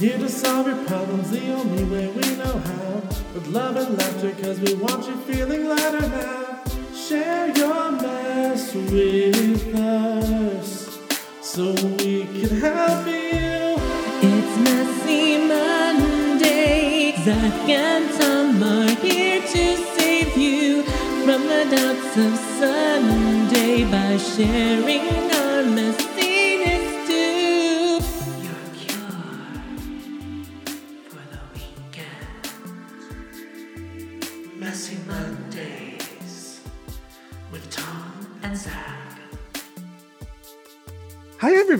Here to solve your problems the only way we know how. With love and laughter, cause we want you feeling lighter now. Share your mess with us so we can help you. It's Messy Monday. Zach and Tom are here to save you from the doubts of Sunday by sharing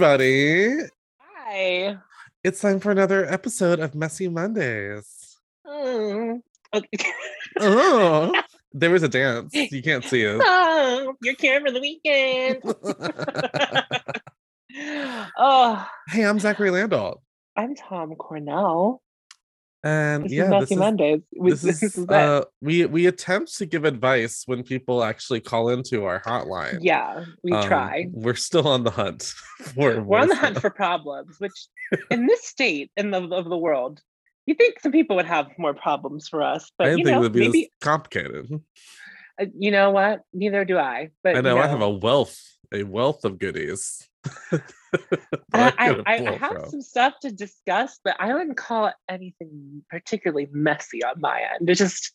everybody. Hi. It's time for another episode of Messy Mondays. Mm. Okay. Oh, there was a dance. You can't see it. oh, your care for the weekend. oh, hey, I'm Zachary Landahl. I'm Tom Cornell. And This yeah, is this Messy is, this is, uh, we we attempt to give advice when people actually call into our hotline. yeah, we Um, try. We're still on the hunt for. We're on the hunt for problems, which in this state in the of the world, you think some people would have more problems for us, I but didn't you think it would be maybe this complicated. uh, you know what? Neither do I. But I know, you I have a wealth, a wealth of goodies. I, I I, have from. some stuff to discuss, but I wouldn't call it anything particularly messy on my end. It's just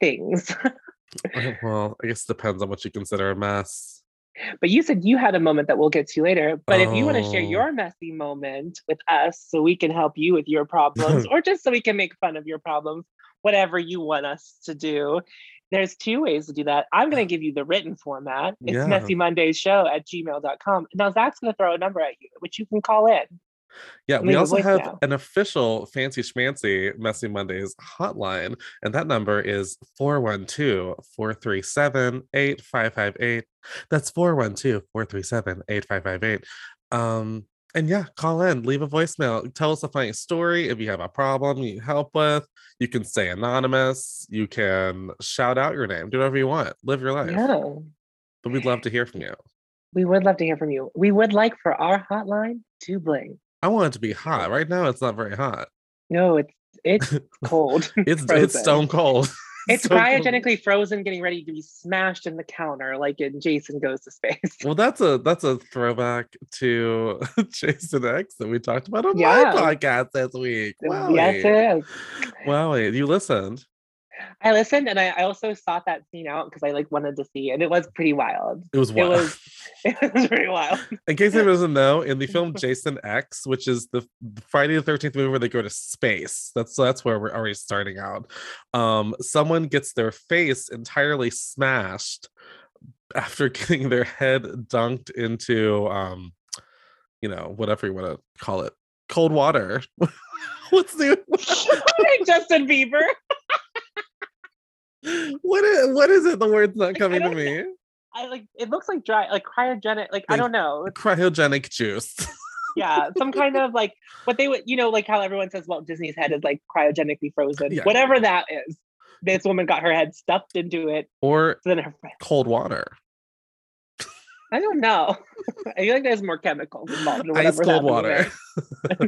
things. Well, I guess it depends on what you consider a mess. but you said you had a moment that we'll get to later. But if you want to share Oh. your messy moment with us so we can help you with your problems, or just so we can make fun of your problems, whatever you want us to do, there's two ways to do that. I'm going to give you the written format. It's Yeah. messy mondays show at gmail.com. Now, Zach's going to throw a number at you, which you can call in. Yeah, we also have voicemail. an official Fancy Schmancy Messy Mondays hotline, and that number is 412 437 8558. That's 412 437 8558. Um, and yeah, call in, leave a voicemail, tell us a funny story. If you have a problem you need help with, you can stay anonymous, you can shout out your name, do whatever you want, live your life. Yeah. But we'd love to hear from you. We would love to hear from you. We would like for our hotline to bling. I want it to be hot. Right now, it's not very hot. No, it's it's cold. It's it's stone cold. It's cold. cryogenically frozen, getting ready to be smashed in the counter, like in Jason Goes to Space. Well, that's a that's a throwback to Jason X that we talked about on Yeah. my podcast this week. Wow, yes, it is. wow, you listened. I listened and I, I also sought that scene out because I like wanted to see, and it was pretty wild. It was It wild. was it was pretty wild. In case anyone doesn't know, in the film Jason X, which is the the Friday the Thirteenth movie where they go to space, that's that's where we're already starting out. Um, someone gets their face entirely smashed after getting their head dunked into, um, you know, whatever you want to call it, cold water. What's the Justin Bieber. What is what is it? The word's not I coming to me. I like it looks like dry, like cryogenic. Like I don't know. Cryogenic juice. yeah some kind of like what they would you know like how everyone says walt disney's head is like cryogenically frozen Yeah. whatever that is this woman got her head stuffed into it or so then her cold water. I don't know i feel like there's more chemicals involved in Ice cold water.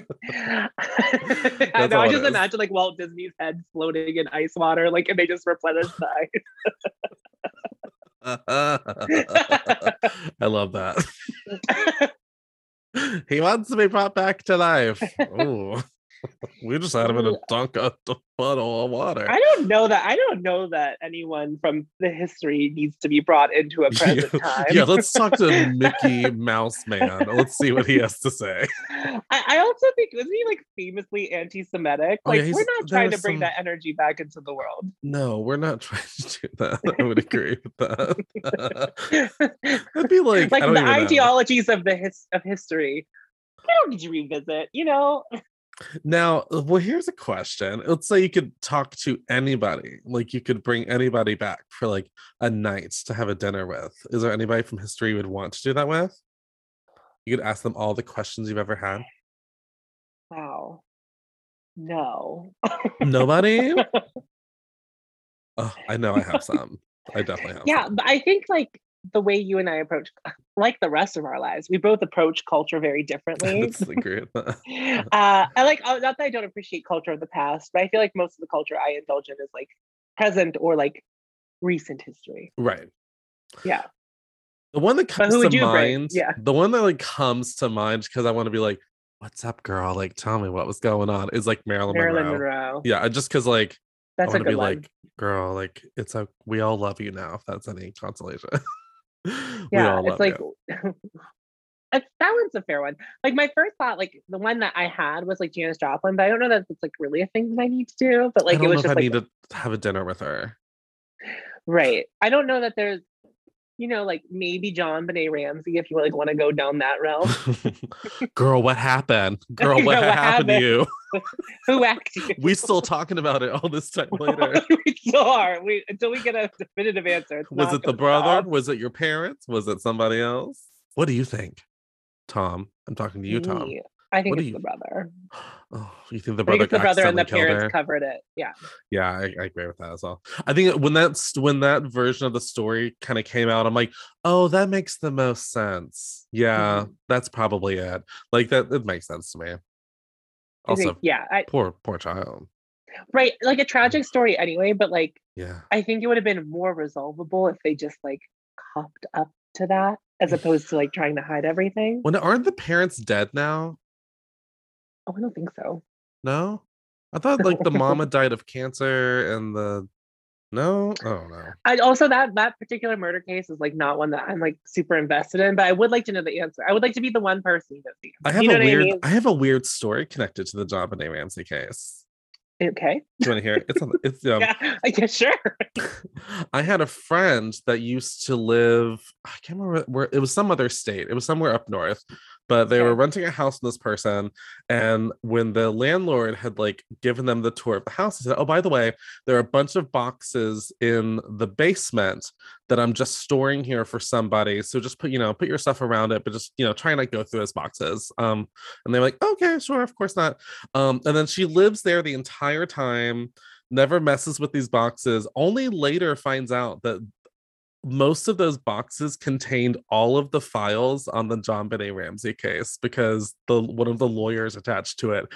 i know i just imagine like walt disney's head floating in ice water like and they just replenish the I love that. he wants to be brought back to life. Ooh. We just had him in a dunk of a puddle of water. I don't know that. I don't know that anyone from the history needs to be brought into a present time. yeah, let's talk to Mickey Mouse Man. Let's see what he has to say. I, I also think wasn't he like famously anti-Semitic? Oh, yeah, Like we're not trying to bring some- that energy back into the world. No, we're not trying to do that. I would agree with that. That'd be like, like the even know. ideologies of the his of history. We don't need to revisit, you know. Now, uh, well, here's a question. Let's say you could talk to anybody, like you could bring anybody back for like a night to have a dinner with. Is there anybody from history you would want to do that with? You could ask them all the questions you've ever had. Wow. No. Nobody? oh, I know I have some. I definitely have yeah, some. but I think like the way you and I approach, like the rest of our lives, we both approach culture very differently. totally agree with that. uh, I like, oh, not that I don't appreciate culture of the past, but I feel like most of the culture I indulge in is like present or like recent history. Right. Yeah. The one that comes to mind, Yeah. the one that like comes to mind because I want to be like, "What's up, girl? Like, tell me what was going on." Is like Marilyn, Marilyn Monroe. Monroe. Yeah, just because like That's I want to be one. like, "Girl, like it's a we all love you now." If that's any consolation. yeah, it's like that one's a fair one. Like my first thought, like the one that I had was like Janis Joplin, but I don't know that it's like really a thing that I need to do. But like it was just I like need to have a dinner with her. right. I don't know that there's, you know, like maybe JonBenét Ramsey if you like want to go down that realm. Girl, what happened? Girl, what, Girl, what happened to you? Who acted? you? we still talking about it all this time later. we still are. We until we get a definitive answer. Was it the brother? stop. Was it your parents? Was it somebody else? What do you think, Tom? I'm talking to you, Tom. Me. I think What it's you- the brother. Oh, you think the brother? I think the brother and the parents her? covered it. Yeah. Yeah, I, I agree with that as well. I think when that's when that version of the story kind of came out, I'm like, oh, that makes the most sense. Yeah, Mhm. that's probably it. Like that, it makes sense to me. Also, think, yeah. I, poor, poor child. right. Like a tragic story anyway, but like Yeah, I think it would have been more resolvable if they just like copped up to that as opposed to like trying to hide everything. when aren't the parents dead now? Oh, I don't think so. No, I thought like the mama died of cancer and the no, oh no. I also that that particular murder case is like not one that I'm like super invested in, but I would like to know the answer. I would like to be the one person who knows the I have you know a weird, I mean? I have a weird story connected to the Benet Ramsey case. Okay. Do you want to hear it? It's on, it's um, Yeah, I guess sure. I had a friend that used to live, I can't remember where it was some other state. It was somewhere up north, but they were renting a house from this person. And when the landlord had like given them the tour of the house, he said, Oh, by the way, there are a bunch of boxes in the basement that I'm just storing here for somebody. So just put, you know, put your stuff around it, but just, you know, try and like go through those boxes. Um, and they're like, okay, sure, of course not. Um, and then she lives there the entire time never messes with these boxes only later finds out that most of those boxes contained all of the files on the JonBenét Ramsey case because the one of the lawyers attached to it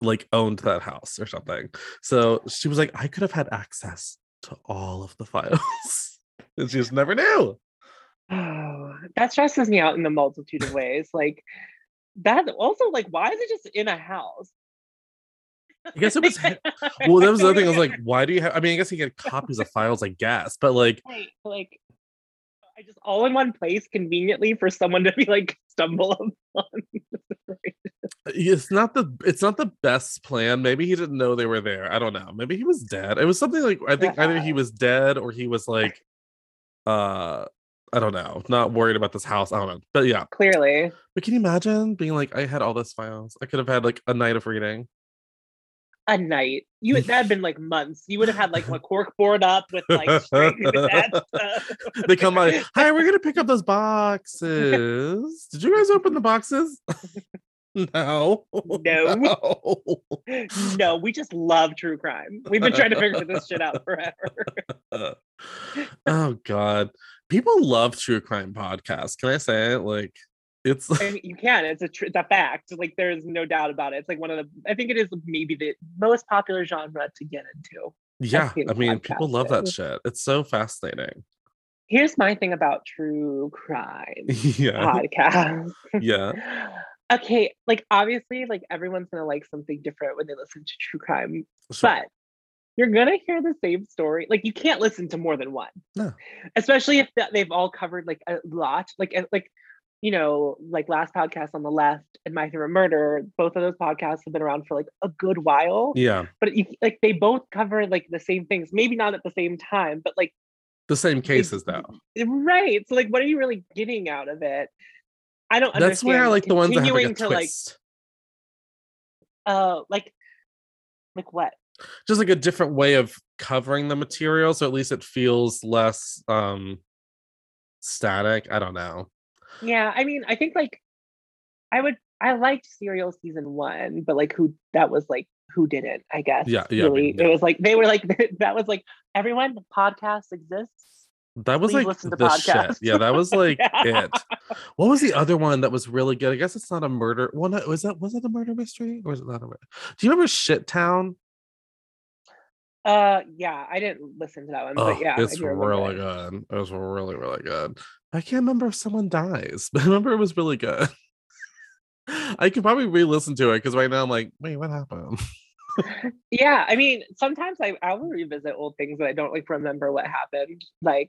like owned that house or something. So she was like, I could have had access to all of the files. and she just never knew. Oh, that stresses me out in a multitude of ways. Like that also like why is it just in a house? I guess it was well, that was the other thing. I was like, why do you have I mean, I guess he had copies of files, I guess, but like Right, like I just all in one place conveniently for someone to be like stumble upon. it's not the it's not the best plan. Maybe he didn't know they were there. I don't know. Maybe he was dead. It was something like I think either he was dead or he was like uh I don't know, not worried about this house. I don't know. But yeah. Clearly. But can you imagine being like, I had all this files. I could have had like a night of reading. A night. You that had been like months. You would have had like a cork board up with like string that stuff. They come by, hi, we're gonna pick up those boxes. Did you guys open the boxes? no. No. No, we just love true crime. We've been trying to figure this shit out forever. oh god people love true crime podcasts can i say it like it's And you can. It's a tr- it's a fact. Like there's no doubt about it. It's like one of the. I think it is maybe the most popular genre to get into. yeah i mean people love that shit it's so fascinating Here's my thing about true crime yeah podcasts. yeah okay, like obviously, like everyone's gonna like something different when they listen to true crime, Sure. but you're gonna hear the same story. Like you can't listen to more than one, No. especially if they've all covered like a lot. Like like you know, like last podcast on the left and My Favorite Murder. Both of those podcasts have been around for like a good while, yeah but you, like they both cover like the same things. Maybe not at the same time, but like the same cases though right. So like, what are you really getting out of it? I don't. Understand. That's why i like the ones that have like a to like uh like like what just like a different way of covering the material so at least it feels less um static i don't know yeah i mean i think like i would i liked serial season one but like who that was like who didn't i guess Yeah, yeah, I really mean, yeah. it was like they were like that was like everyone podcast exists That was Please like the shit. Yeah, that was like Yeah. it. What was the other one that was really good? I guess it's not a murder. Well, no, was that was it a murder mystery or was it not a murder? Do you remember Shit Town? Uh, yeah, I didn't listen to that one, Oh, but yeah, I it's really good. It was really, really good. I can't remember if someone dies, but I remember it was really good. I could probably re-listen to it because right now I'm like, wait, what happened? Yeah, I mean, sometimes I I will revisit old things that I don't like remember what happened. Like,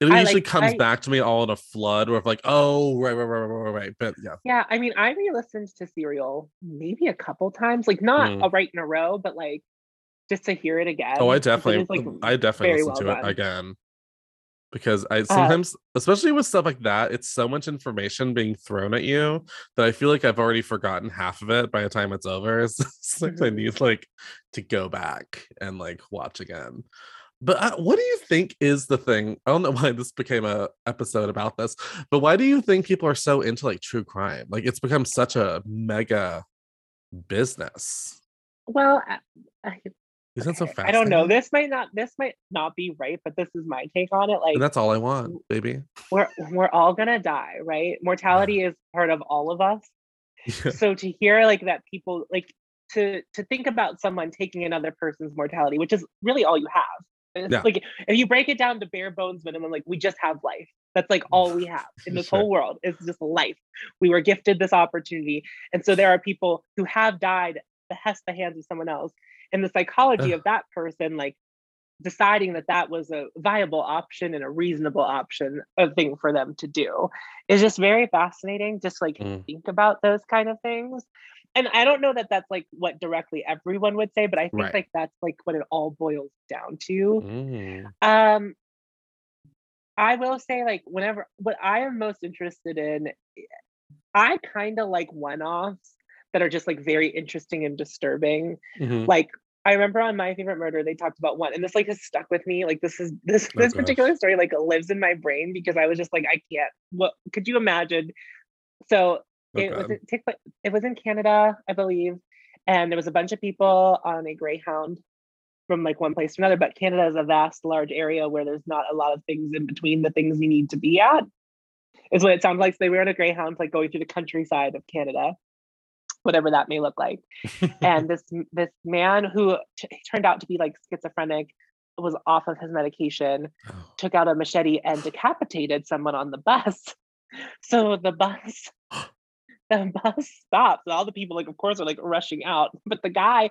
It I, usually like, comes I- back to me all in a flood where I'm like, oh, right, right, right, right, right. But yeah, yeah, I mean, I re-listened to Serial maybe a couple times, like not Mm. a right in a row, but like just to hear it again. oh, I definitely, is, like, I definitely very listen well to it again because Uh, I sometimes, especially with stuff like that, it's so much information being thrown at you that I feel like I've already forgotten half of it by the time it's over. So sometimes I Mhm. need like to go back and like watch again. But uh, what do you think is the thing? I don't know why this became a episode about this, but why do you think people are so into like true crime? Like it's become such a mega business. Well, I, I, Isn't that so okay, fascinating? I don't know. This might not this might not be right, but this is my take on it. Like And that's all I want, baby. we're we're all gonna die, right? Mortality is part of all of us. Yeah. so to hear like that people like to to think about someone taking another person's mortality which is really all you have It's Yeah. like if you break it down to bare bones minimum like we just have life that's like all we have in this Sure. whole world is just life we were gifted this opportunity and so there are people who have died at the hest the hands of someone else and the psychology of that person like deciding that that was a viable option and a reasonable option a thing for them to do is just very fascinating just like Mm. think about those kind of things and i don't know that that's like what directly everyone would say but i think Right. like that's like what it all boils down to Mm. um i will say like whenever what i am most interested in i kind of like one-offs that are just like very interesting and disturbing Mhm. like I remember on my favorite murder they talked about one and this like has stuck with me like this is this Oh, this gosh. particular story like lives in my brain because I was just like I can't what could you imagine? So Oh, it was it, it was in Canada I believe and there was a bunch of people on a greyhound from like one place to another but Canada is a vast large area where there's not a lot of things in between the things you need to be at is what it sounds like. So they were on a greyhound like going through the countryside of Canada whatever that may look like and this this man who t- turned out to be like schizophrenic was off of his medication Oh. took out a machete and decapitated someone on the bus so the bus the bus stops and all the people like of course are like rushing out but the guy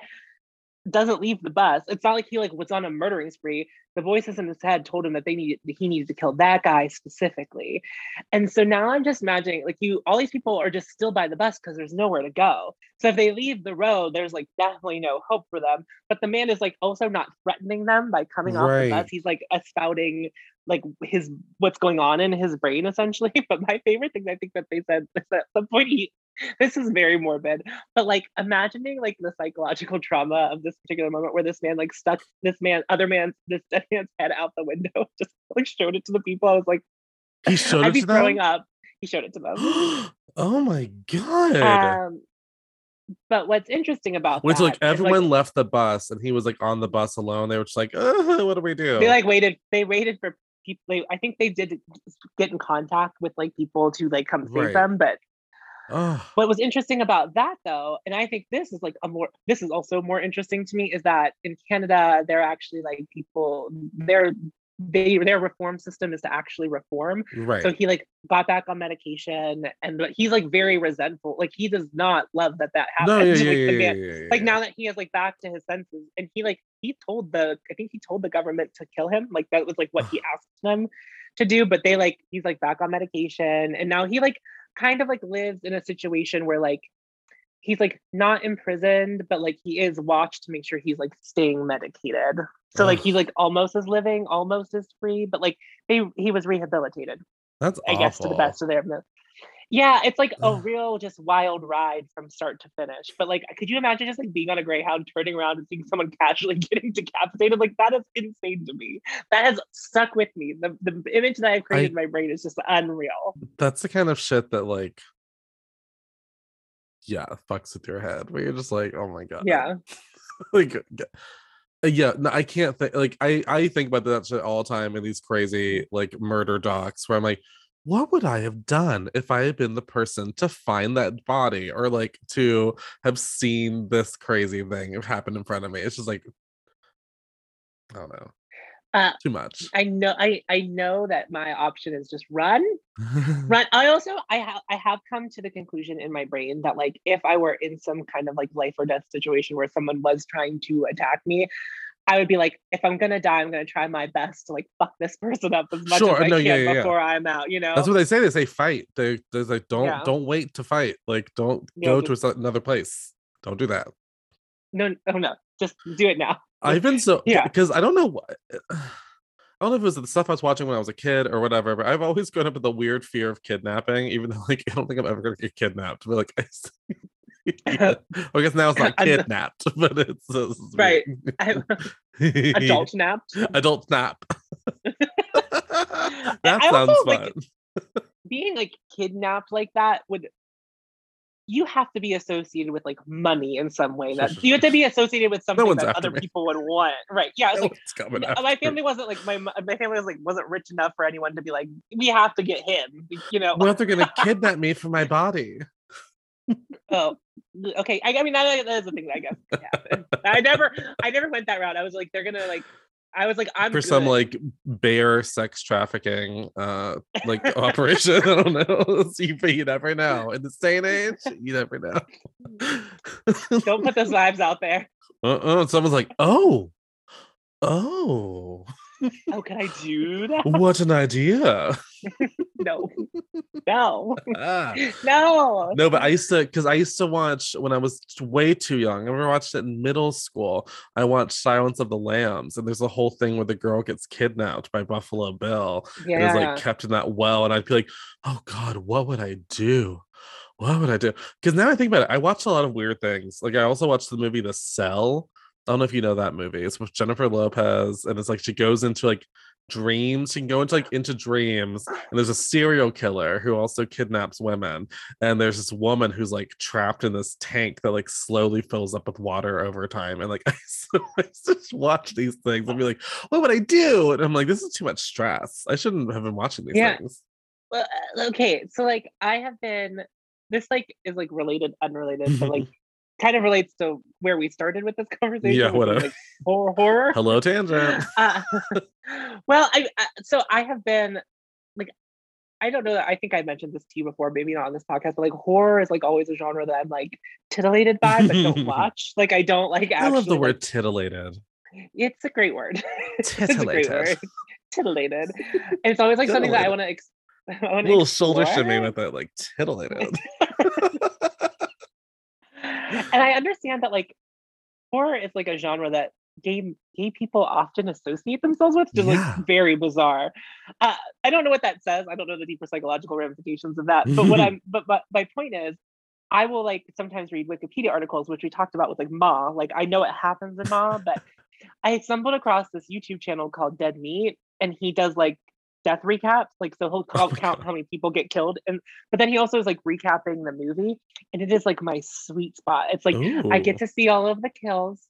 doesn't leave the bus. It's not like he like was on a murdering spree. The voices in his head told him that they needed he needed to kill that guy specifically. And so now i'm just imagining like you all these people are just still by the bus because there's nowhere to go. So if they leave the road there's like definitely no hope for them. But the man is like also not threatening them by coming off the bus. He's like spouting like his what's going on in his brain essentially but my favorite thing i think that they said is at some point he this is very morbid but like imagining like the psychological trauma of this particular moment where this man like stuck this man other man's this dead man's head out the window just like showed it to the people i was like He showed i'd it be to throwing them? up he showed it to them oh my god. um but what's interesting about Which like everyone left the bus and he was like on the bus alone. They were just like, what do we do? they like waited they waited for people they, i think they did get in contact with like people to like come save Right. them but oh, what was interesting about that though and i think this is like a more this is also more interesting to me is that in canada they're actually like people their they their reform system is to actually reform. Right. so he like got back on medication and but he's like very resentful. Like he does not love that that happened no, yeah, yeah, like, yeah, yeah, yeah, yeah, like now that he is like back to his senses and he like he told the i think he told the government to kill him. Like that was like what he asked them to do but they like he's like back on medication. And now he like kind of like lives in a situation where like he's like not imprisoned but like he is watched to make sure he's like staying medicated so like he's like almost is living almost is free but like they he was rehabilitated That's I guess to the best of their ability. Yeah, it's like a real just wild ride from start to finish. But like, could you imagine just like being on a Greyhound, turning around and seeing someone casually getting decapitated? Like that is insane to me. That has stuck with me. The the image that I've created in my brain is just unreal. That's the kind of shit that like yeah, fucks with your head where you're just like, oh my god. Yeah. like Uh, yeah no, i can't think like i i think about that shit all the time in these crazy like murder docs where i'm like what would i have done if i had been the person to find that body or like to have seen this crazy thing happen in front of me? It's just like i don't know Uh, too much I know I I know that my option is just run. Run. I also I have I have come to the conclusion in my brain that like if I were in some kind of like life or death situation where someone was trying to attack me, I would be like, if I'm gonna die, I'm gonna try my best to like fuck this person up as much Sure, as I no, can yeah, yeah, yeah. before I'm out. You know. that's what they say they say fight they there's like don't Yeah. don't wait to fight like don't Yeah, go to another place don't do that no, oh no, just do it now. I've been so Yeah. because I don't know what eh, I don't know if it was the stuff I was watching when I was a kid or whatever, but I've always grown up with the weird fear of kidnapping, even though like I don't think I'm ever gonna get kidnapped. But like I, yeah. I guess now it's not kidnapped, but it's, it's Right. adult napped. adult snap. that I sounds also, fun. like, being like kidnapped like that would you have to be associated with like money in some way that you have to be associated with something one's that other me. people would want. Right. Yeah it's No like one's coming uh, n- after my me. family wasn't like my my family was like wasn't rich enough for anyone to be like we have to get him you know? What if they're gonna kidnap me for my body? oh okay. I, I mean that, that is the thing that i guess. Could happen i never i never went that route. I was like they're gonna like i was like i'm for some like bear sex trafficking uh like operation. I don't know. You, but you never know. In this day and age, you never know. don't put those lives out there uh-uh. Someone's like, oh, oh, oh can i do that what an idea. no no Ah. no No, but I used to because I used to watch when I was way too young. I remember watched it in middle school. I watched Silence of the Lambs, and there's a whole thing where the girl gets kidnapped by Buffalo Bill. and is yeah like kept in that well. And I'd be like, oh God, what would I do? What would I do? Because now I think about it, I watched a lot of weird things. Like I also watched the movie The Cell. I don't know if you know that movie. It's with Jennifer Lopez, and it's like she goes into like dreams. She can go into like into dreams, and there's a serial killer who also kidnaps women. And there's this woman who's like trapped in this tank that like slowly fills up with water over time. And like I I just watch these things and be like, what would I do? And I'm like, this is too much stress. I shouldn't have been watching these Yeah. things. well uh, okay so like i have been this like is like related unrelated but like kind of relates to where we started with this conversation Yeah, whatever. like horror horror Hello, tangent. uh, well I, I so i have been like i don't know that i think i mentioned this to you before maybe not on this podcast but like horror is like always a genre that i'm like titillated by but don't watch like i don't like I love the actually, word like- titillated. it's a great word it's a great Titillated. word titillated and it's always like something that i want to ex- I wanna little shoulder explore. shimmy with it, like titillated. And I understand that like horror is like a genre that gay gay people often associate themselves with, which is Yeah. like very bizarre. Uh, I don't know what that says. I don't know the deeper psychological ramifications of that. But what I'm but but my point is, I will like sometimes read Wikipedia articles, which we talked about with like Ma. Like I know it happens in Ma, but I stumbled across this YouTube channel called Dead Meat, and he does like death recaps. Like so he'll Oh count, how many people get killed, and but then he also is like recapping the movie, and it is like my sweet spot. It's like I get to see all of the kills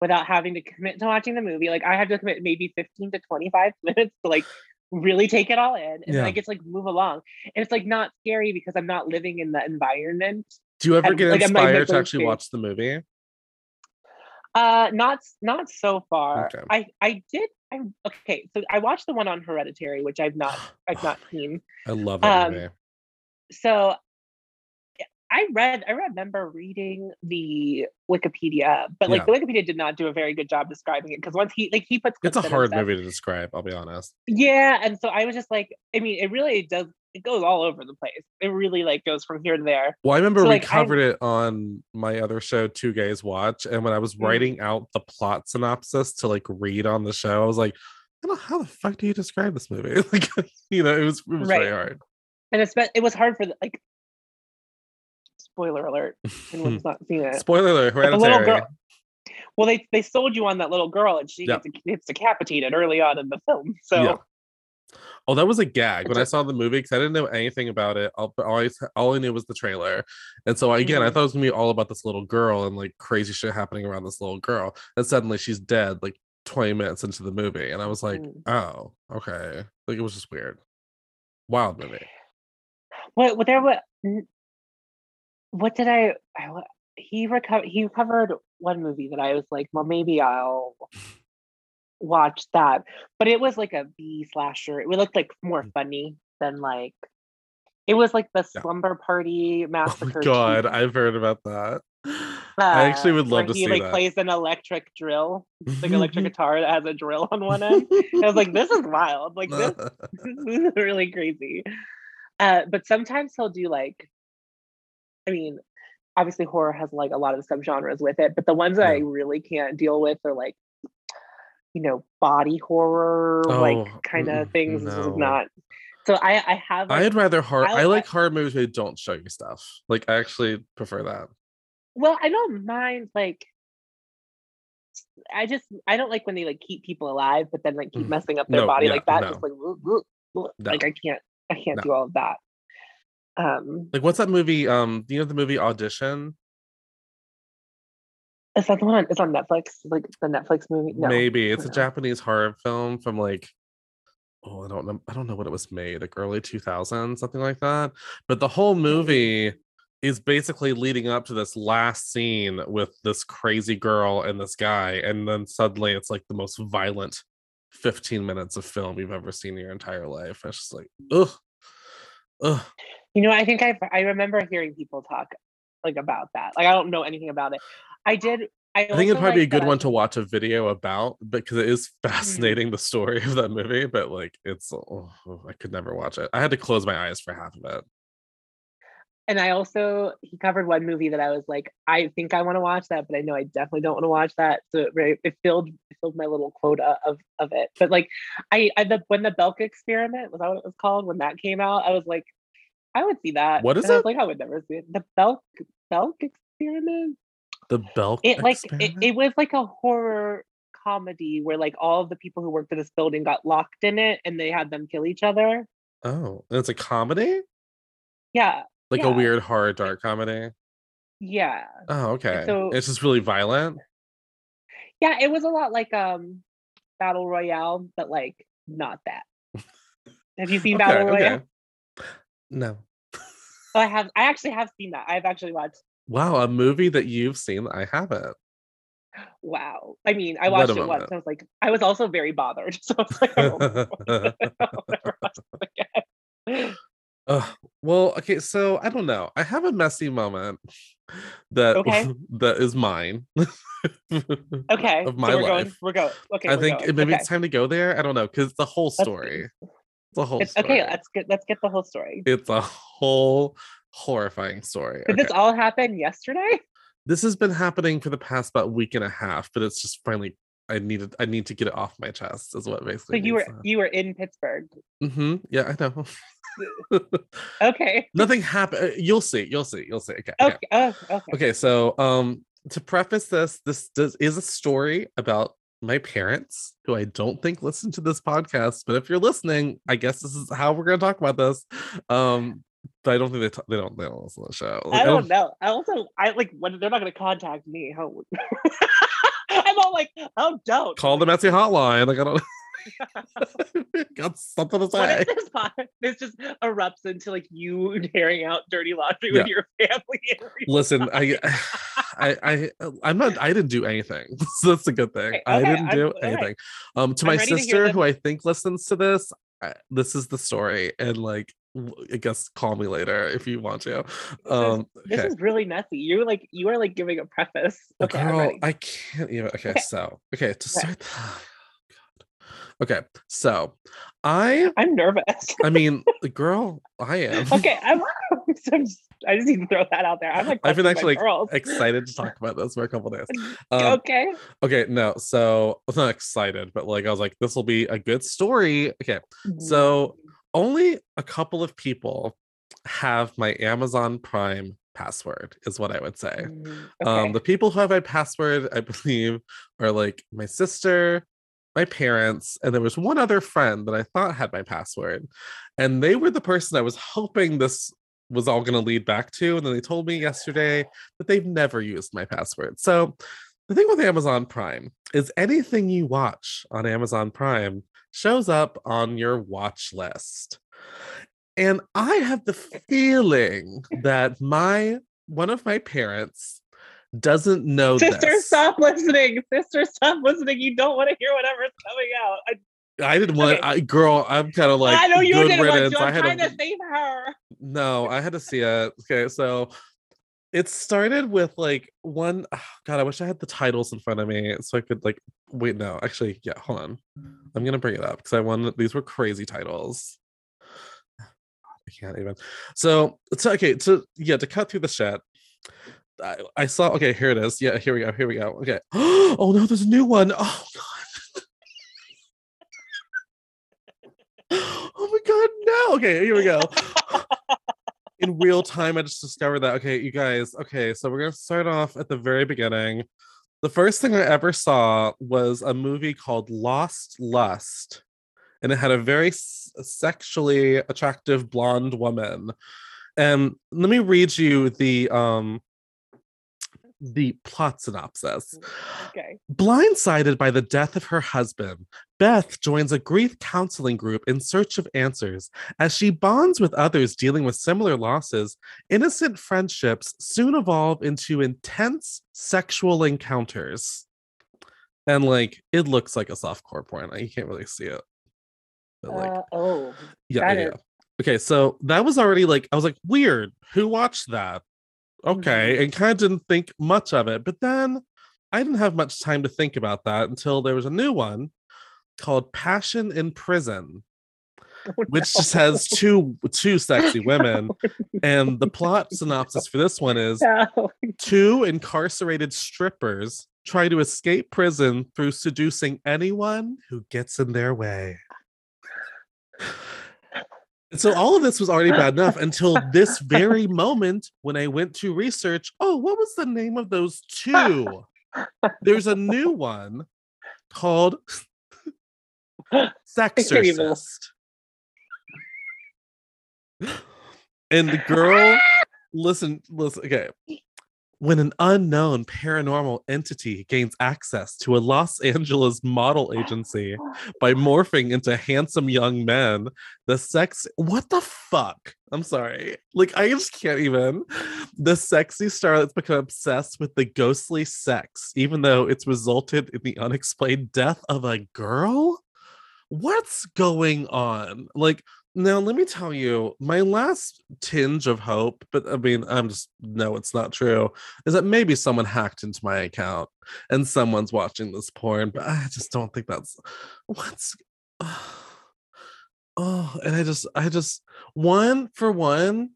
without having to commit to watching the movie. Like I have to commit maybe 15 to 25 minutes to like really take it all in. And then I get to like move along. And it's like not scary because I'm not living in the environment. Do you ever I'm- get like, inspired to actually scared. watch the movie? Uh not not so far. Okay. I I did I okay, so I watched the one on Hereditary, which I've not I've not seen. I love that Um, movie. So I read I remember reading the Wikipedia, but like Yeah. the Wikipedia did not do a very good job describing it because once he like he puts It's a hard movie to describe, I'll be honest. Yeah, and so I was just like, I mean, it really does. It goes all over the place. It really like goes from here to there. Well, I remember So, we like, I- covered it on my other show, Two Gays Watch. And when I was Mhm. writing out the plot synopsis to like read on the show, I was like, I don't know, how the fuck do you describe this movie? Like, you know, it was, it was very Right. hard. And it's it was hard for the like. Spoiler alert! Anyone's not seen it. Spoiler alert, But the little girl. Well, they they sold you on that little girl, and she Yeah. gets, gets decapitated early on in the film. So Yeah. Oh, that was a gag when I saw the movie because I didn't know anything about it. All, but always, all I knew was the trailer, and so again, I Mhm. thought it was gonna be all about this little girl and like crazy shit happening around this little girl, and suddenly she's dead like 20 minutes into the movie, and I was like, Mm. oh, okay, like it was just weird, wild movie. What? What? There? What? What did I? I he recovered. He covered one movie that I was like, well, maybe I'll watch that. But it was like a B slasher. It looked like more funny than like. It was like the Mm. Yeah. slumber party Oh massacre. my god, 2, I've heard about that. I actually uh, would love to he see like that. plays an electric drill, like electric guitar that has a drill on one end. I was like, this is wild. Like this this is really crazy. Uh, but sometimes he'll do like, I mean, obviously horror has like a lot of subgenres with it, but the ones that I really can't deal with are like, you know, body horror, Oh, like kind of things. This is not. So I I have like, I'd rather horror. I I, like- like horror movies where they don't show you stuff. Like I actually prefer that. well, I don't mind like. I just I don't like when they like keep people alive, but then like keep Mm. messing up their No, body yeah, like that. no. Just like, like I can't I can't No. do all of that. Um, Like what's that movie? Um, do you know the movie Audition? Is that the one? On, it's on Netflix, like the Netflix movie. No, Maybe it's a. Japanese horror film from like oh I don't know I don't know what it was made like early 2000s something like that. But the whole movie mm-hmm. is basically leading up to this last scene with this crazy girl and this guy, and then suddenly it's like the most violent 15 minutes of film you've ever seen in your entire life. It's just like ugh, ugh. You know, I think I I remember hearing people talk like about that. Like I don't know anything about it. I did. I, I think it'd probably be a good one to watch a video about because it is Mm. fascinating the story of that movie. But like, it's oh, I could never watch it. I had to close my eyes for half of it. And I also he covered one movie that I was like, I think I want to watch that, but I know I definitely don't want to watch that. So it, it filled it filled my little quota of of it. But like, I, I the when the Belk experiment was that what it was called when that came out, I was like, I would see that. What is and I it? like, I would never see it. The Belk Belk experiment. The Belk. it like it, it was like a horror comedy where like all of the people who worked for this building got locked in it and they had them kill each other oh, and it's a comedy, yeah like Yeah. a weird horror dark comedy. yeah Oh, okay. so- it's just really violent. yeah it was a lot like um battle royale but like not that have you seen battle royale No. oh, i have i actually have seen that i've actually watched Wow, a movie that you've seen that I haven't. wow i mean i watched it once moment. and i was like i was also very bothered so i was like oh, I won't- I'll never watch this again. Ugh, well, okay, so I don't know. I have a messy moment that Okay. that is mine. okay Of so my we're going we're going okay I think going. maybe okay. it's time to go there. I don't know because the whole Let's- story. It's a whole It's- okay let's get let's get the whole story It's a whole horrifying story. Did Okay. this all happen yesterday? This has been happening for the past about week and a half, but it's just finally I needed I need to get it off my chest. Is what basically. So you were you were in Pittsburgh. Mm-hmm. Yeah, I know. Okay. Nothing happened. You'll see. You'll see. You'll see. Okay. okay. Okay. Oh, okay. Okay, so um to preface this, this does is a story about my parents who I don't think listen to this podcast, but if you're listening, I guess this is how we're gonna talk about this. Um, but I don't think they t- they don't they don't listen to the show. Like, I don't know. I also I like when they're not gonna contact me. How I'm all like, oh don't Call the Messy hotline. Like I don't got something to say. if this pod this just erupts into like you tearing out dirty laundry Yeah. with your family? Listen, I, I, I, I'm not. I didn't do anything, so that's a good thing. Okay, I didn't I'm- do all right. anything. Um, to I'm my ready to sister, who I think listens to this, I, this is the story, and like, I guess call me later if you want to. Um, This okay. is really messy. You're like you are like giving a preface. Okay, girl. I can't even. Okay, Okay. so okay to start. God. Okay, so I, I'm nervous. I mean, the girl, I am. okay, I'm, I'm just, I just need to throw that out there. I'm like I've been actually girls. excited to talk about this for a couple days. Um, okay. Okay, no, so I'm not excited, but like I was like, this will be a good story. Okay, so only a couple of people have my Amazon Prime password, is what I would say. Mm, Um, the people who have my password, I believe, are like my sister, my parents, and there was one other friend that I thought had my password. And they were the person I was hoping this was all going to lead back to. And then they told me yesterday that they've never used my password. So the thing with Amazon Prime is anything you watch on Amazon Prime shows up on your watch list. And I have the feeling that my one of my parents doesn't know Sister, this. stop listening. Sister, stop listening. You don't want to hear whatever's coming out. I, I didn't want Okay. I girl, I'm kind of like I know you didn't want to. I I'm had trying to, to save her. no, I had to see it. Okay, so it started with like one oh, god, I wish I had the titles in front of me so I could like wait, no, actually, yeah, hold on. I'm gonna bring it up because I won these were crazy titles. I can't even. So it's okay. So yeah, to cut through the shit. I, I saw okay, here it is. Yeah, here we go. Here we go. Okay. Oh no, there's a new one. Oh god. oh my god, no. Okay, here we go. In real time, I just discovered that. Okay, you guys. Okay, so we're gonna start off at the very beginning. The first thing I ever saw was a movie called Lost Lust, and it had a very sexually attractive blonde woman. And let me read you the um the plot synopsis. Okay. Blindsided by the death of her husband, Beth joins a grief counseling group in search of answers. As she bonds with others dealing with similar losses, innocent friendships soon evolve into intense sexual encounters. And like it looks like a softcore porn. You can't really see it. But like, Uh, oh, yeah, yeah. Okay, so that was already like I was like, weird. Who watched that? Okay, mm-hmm. and kind of didn't think much of it. But then I didn't have much time to think about that until there was a new one called Passion in Prison, Oh, which just has two two sexy women. And the plot synopsis for this one is No. two incarcerated strippers try to escape prison through seducing anyone who gets in their way. So all of this was already bad enough until this very moment when I went to research. Oh, what was the name of those two? There's a new one called Sexorcist. And the girl, listen, listen, okay. When an unknown paranormal entity gains access to a Los Angeles model agency by morphing into handsome young men, the sex what the fuck? I'm sorry. Like I just can't even. The sexy starlet's become obsessed with the ghostly sex, even though it's resulted in the unexplained death of a girl. What's going on? Like now, let me tell you, my last tinge of hope, but I mean, I'm just no, it's not true, is that maybe someone hacked into my account and someone's watching this porn, but I just don't think that's what's oh, and I just, I just one for one,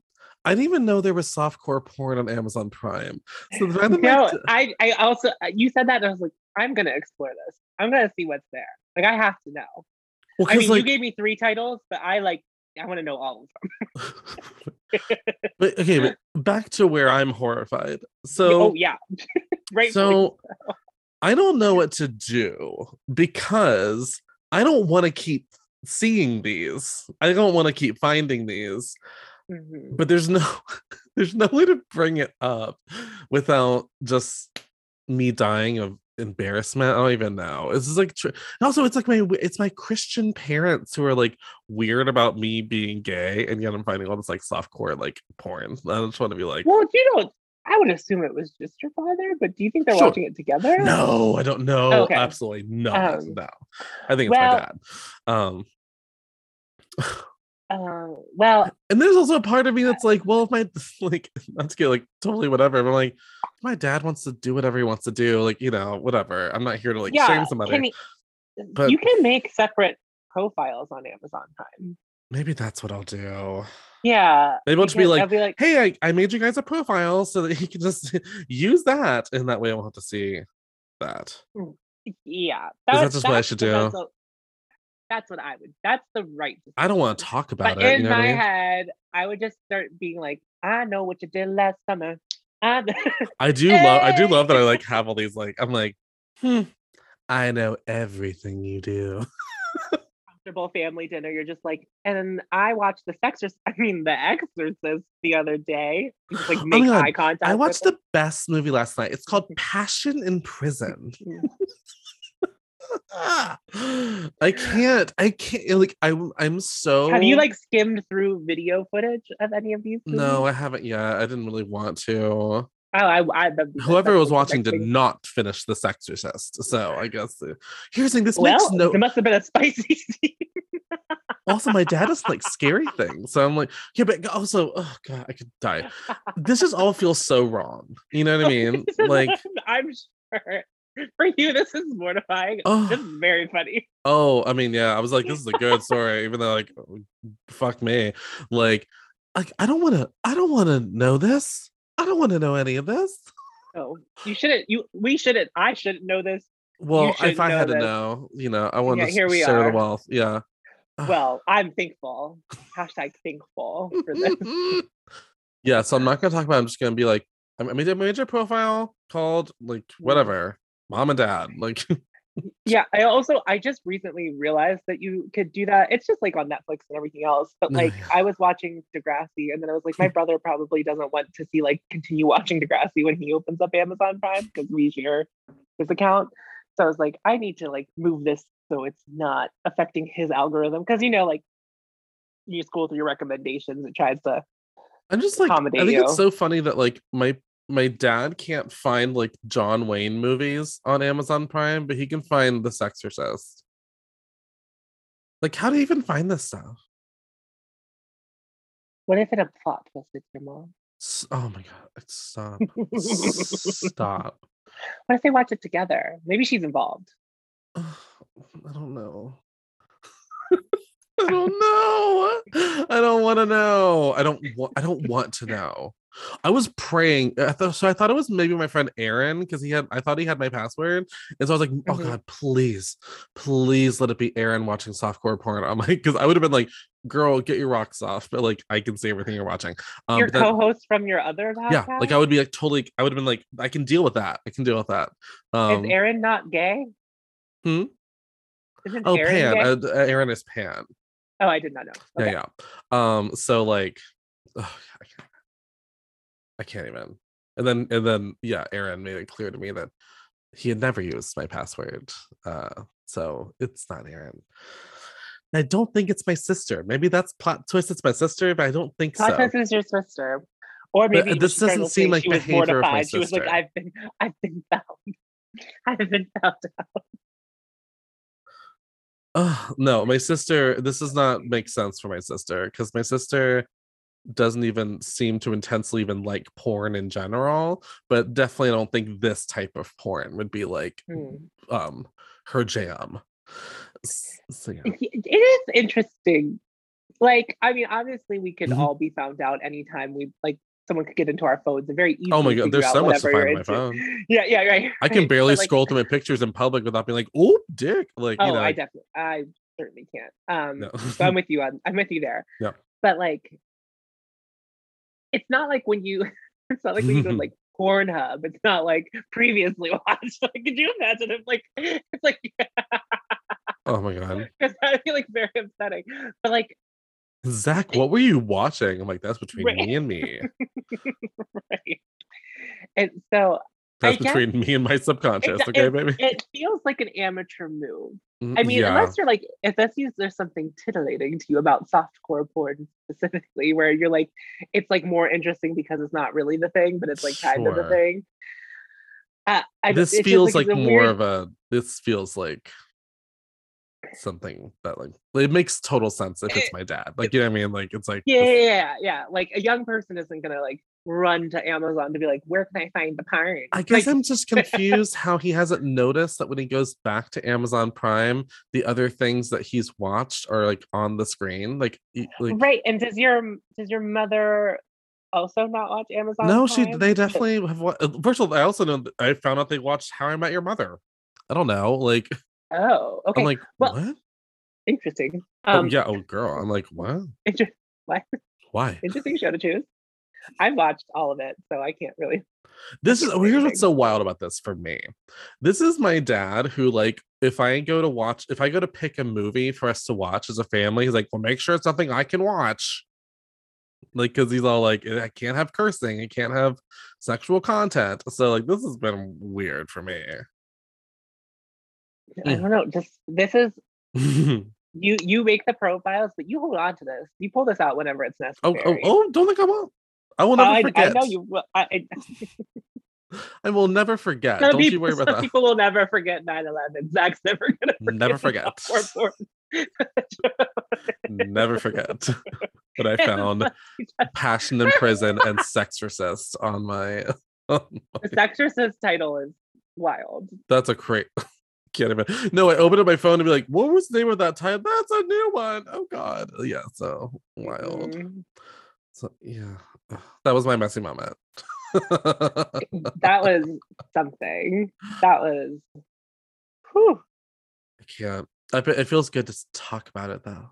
I didn't even know there was softcore porn on Amazon Prime. So the No, act- I, I also uh, you said that and I was like, I'm gonna explore this. I'm gonna see what's there. Like I have to know. Well, I mean, like, you gave me three titles, but I like I want to know all of them. but okay, but back to where I'm horrified. So oh yeah, right. So I don't know what to do because I don't want to keep seeing these. I don't want to keep finding these, Mhm. but there's no there's no way to bring it up without just me dying of embarrassment. I don't even know. This is like tr- also it's like my it's my Christian parents who are like weird about me being gay, and yet I'm finding all this like softcore like porn. I just want to be like, Well, you know, I would assume it was just your father, but do you think they're Sure. watching it together? No, I don't know. Okay. Absolutely not. Um, no. I think it's well- my dad. Um Uh, well, and there's also a part of me that's like, well, if my like not to get like totally whatever, but I'm like my dad wants to do whatever he wants to do, like, you know, whatever. I'm not here to like yeah. shame somebody. Can he, but- you can make separate profiles on Amazon Prime. Maybe that's what I'll do. Yeah. Maybe I'll just be like, I'll be like, hey, I, I made you guys a profile so that he can just use that. And that way I won't have to see that. yeah. that just what I should do? That's what I would. That's the right. I don't want to talk about But it. in You know my I mean? head, I would just start being like, I know what you did last summer. I I do love I do love that I like have all these like I'm like, hmm, I know everything you do. comfortable family dinner. You're just like, and I watched The Exorcist. I mean, The Exorcist the other day. Just like Oh make God, eye contact. I watched the best movie last night. It's called Passion in Prison. I can't. I can't. Like I'm. I'm so. Have you like skimmed through video footage of any of these? No. I haven't yet. I didn't really want to. Oh, I, I Whoever was watching did thing. not finish The Sexorcist. So I guess uh, here's the thing. This Well, makes no. there must have been a spicy scene. Also, my dad doesn't like scary things, so I'm like, yeah, but also, oh god, I could die. This just all feels so wrong. You know what I mean? Like, I'm sure for you, this is mortifying. oh, This is very funny. Oh, I mean, yeah, I was like, this is a good story, even though like fuck me. Like, like I don't wanna I don't wanna know this. I don't wanna know any of this. Oh, you shouldn't. You we shouldn't. I shouldn't know this. Well, if I had to this. know, you know, I want Yeah, to here we share are. the wealth. Yeah. Well, I'm thankful. Hashtag thankful for this. yeah, so I'm not gonna talk about it. I'm just gonna be like, I made a major profile called like Mm. whatever, mom and dad. Like Yeah, I also I just recently realized that you could do that. It's just like on Netflix and everything else. But like. I was watching Degrassi and then I was like, my brother probably doesn't want to see like continue watching Degrassi when he opens up Amazon Prime because we share his account. So I was like, I need to like move this so it's not affecting his algorithm. Cause you know, like you scroll through your recommendations, it tries to I'm just like I think you. it's so funny that like my my dad can't find like John Wayne movies on Amazon Prime, but he can find The Exorcist. Like, how do you even find this stuff? what if it a plot twisted your mom? Oh my god! Stop! Stop! What if they watch it together? Maybe she's involved. I don't know. I don't know. I don't want to know. I don't want. I don't want to know. I was praying. I thought so. I thought it was maybe my friend Aaron because he had. I thought he had my password, and so I was like, "Oh Mhm. God, please, please let it be Aaron watching softcore porn." I'm like, because I would have been like, "Girl, get your rocks off," but like, I can see everything you're watching. Um, your co-host from your other yeah, like I would be like totally. I would have been like, I can deal with that. I can deal with that. Um, Is Aaron not gay? Hmm? Isn't oh, Aaron Pan. gay? Uh, Aaron is Pan. oh, I did not know. Okay. Yeah, yeah. Um, so like, ugh, I can't, I can't even. And then, and then, yeah, Aaron made it clear to me that he had never used my password. Uh, so it's not Aaron. I don't think it's my sister. Maybe that's plot twist. It's my sister, but I don't think so. Podcast is your sister. Or maybe this doesn't seem like she was behavior of my mortified. She was like. I've been I've been found. I've been found out. Ugh, no, my sister. This does not make sense for my sister because my sister doesn't even seem to intensely even like porn in general. But definitely, I don't think this type of porn would be like Hmm. um her jam. So, yeah. It is interesting. Like, I mean, obviously we could Mhm. all be found out anytime we like someone could get into our phones and very easy. Oh my god, there's so much to find on my phone. Yeah, yeah, right. I can barely But, like, scroll through my pictures in public without being like, "Oh, dick!" Like, Oh, you know, I definitely, I certainly can't. Um, no. so I'm with you on, I'm with you there. Yeah. But like, it's not like when you, it's not like when you go to, like Pornhub. It's not like previously watched. Like, could you imagine if like, it's like, oh my god, because I feel like very upsetting. But like, Zach, what were you watching? I'm like, that's between Right. me and me. right. And so That's between me and my subconscious. it- Okay, baby. it feels like an amateur move. Mm, I mean, yeah. unless you're like, if this is there's something titillating to you about softcore porn specifically, where you're like, it's like more interesting because it's not really the thing, but it's like kind of the thing. Uh, I, this feels like, a more weird- of a this feels like something that like it makes total sense if it's my dad like you know what i mean like it's like yeah, this- yeah, yeah, yeah. Like a young person isn't gonna like run to Amazon to be like, where can I find the porn? i guess Like, i'm just confused how he hasn't noticed that when he goes back to amazon prime the other things that he's watched are like on the screen like like right. And does your does your mother also not watch Amazon? no she they definitely have wa- uh, first of all i also know i found out they watched how i met your mother i don't know like Oh, okay. i'm like well, what interesting. oh Um, yeah oh girl i'm like what inter- what? why interesting show to choose. I watched all of it, so I can't really. This is here's what's so wild about this for me. This is my dad who like if I go to watch if I go to pick a movie for us to watch as a family, he's like, well, make sure it's something I can watch. Like, cause he's all like, I can't have cursing, I can't have sexual content. So like this has been weird for me. I don't know. Just this is you. You make the profiles, but you hold on to this. You pull this out whenever it's oh, oh necessary. oh, oh, don't think I won't. I will never I, I forget. know you. will. I, I, I will never forget. some Don't you people, worry about some that. people will never forget 9-11. Zach's never gonna forget Never forget. Or- or- never forget that I found Passion in Prison and Sexorcist on my. the Sexorcist title is wild. That's a great. Can't even. No, I opened up my phone to be like, "What was the name of that title?" That's a new one. Oh God, yeah, so wild. Mm, So yeah, that was my messy moment. That was something. That was. Whew. I can't. I, it feels good to talk about it though.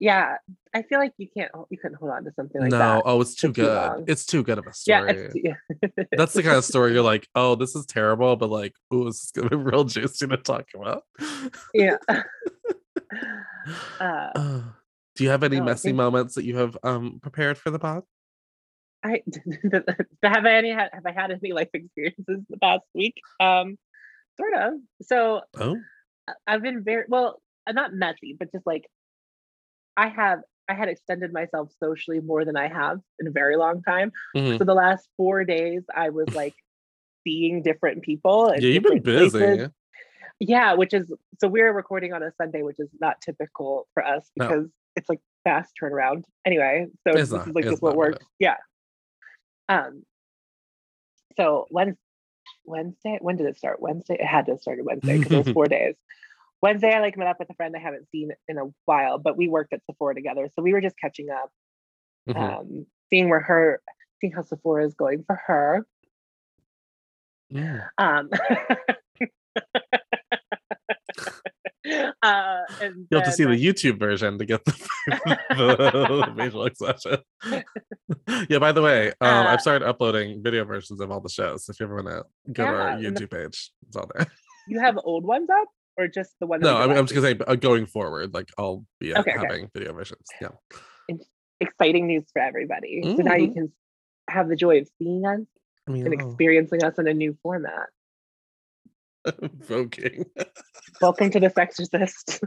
Yeah, I feel like you can't. You couldn't hold on to something like no, that. No, oh, it's too too good. long. It's too good of a Yeah, story. it's, yeah. That's the kind of story you're like, oh, this is terrible, but like, oh, this is gonna be real juicy to talk about. yeah. uh, Uh, do you have any no, messy moments that you have um prepared for the pod? I have I any had have I had any life experiences the past week? Um, sort of. So Oh, I've been very well, uh, not messy, but just like I have I had extended myself socially more than I have in a very long time. mhm. So the last four days I was like seeing different people. and yeah, you've been busy. places. Yeah, which is so we're recording on a Sunday, which is not typical for us No. because it's like fast turnaround. Anyway, so It's this not- is like just what works. Yeah. Um. So Wednesday, Wednesday, when did it start? Wednesday. It had to have started Wednesday because it was four days. Wednesday, I like met up with a friend I haven't seen in a while, but we worked at Sephora together, so we were just catching up, Mhm. um, seeing where her, seeing how Sephora is going for her. Yeah. Um, uh, and You'll have to see the YouTube version to get the, the facial expression. yeah, by the way, um, Uh, I've started uploading video versions of all the shows. If you ever want to go to our Yeah, and the- YouTube page, it's all there. you have old ones up or just the one? No, I mean, I'm just gonna say uh, going forward, like I'll be Okay, okay. having video versions. Yeah. week? exciting news for everybody. So now you Mhm. can have the joy of seeing us I mean, and experiencing us in a new format. invoking. Welcome to the Sexorcist.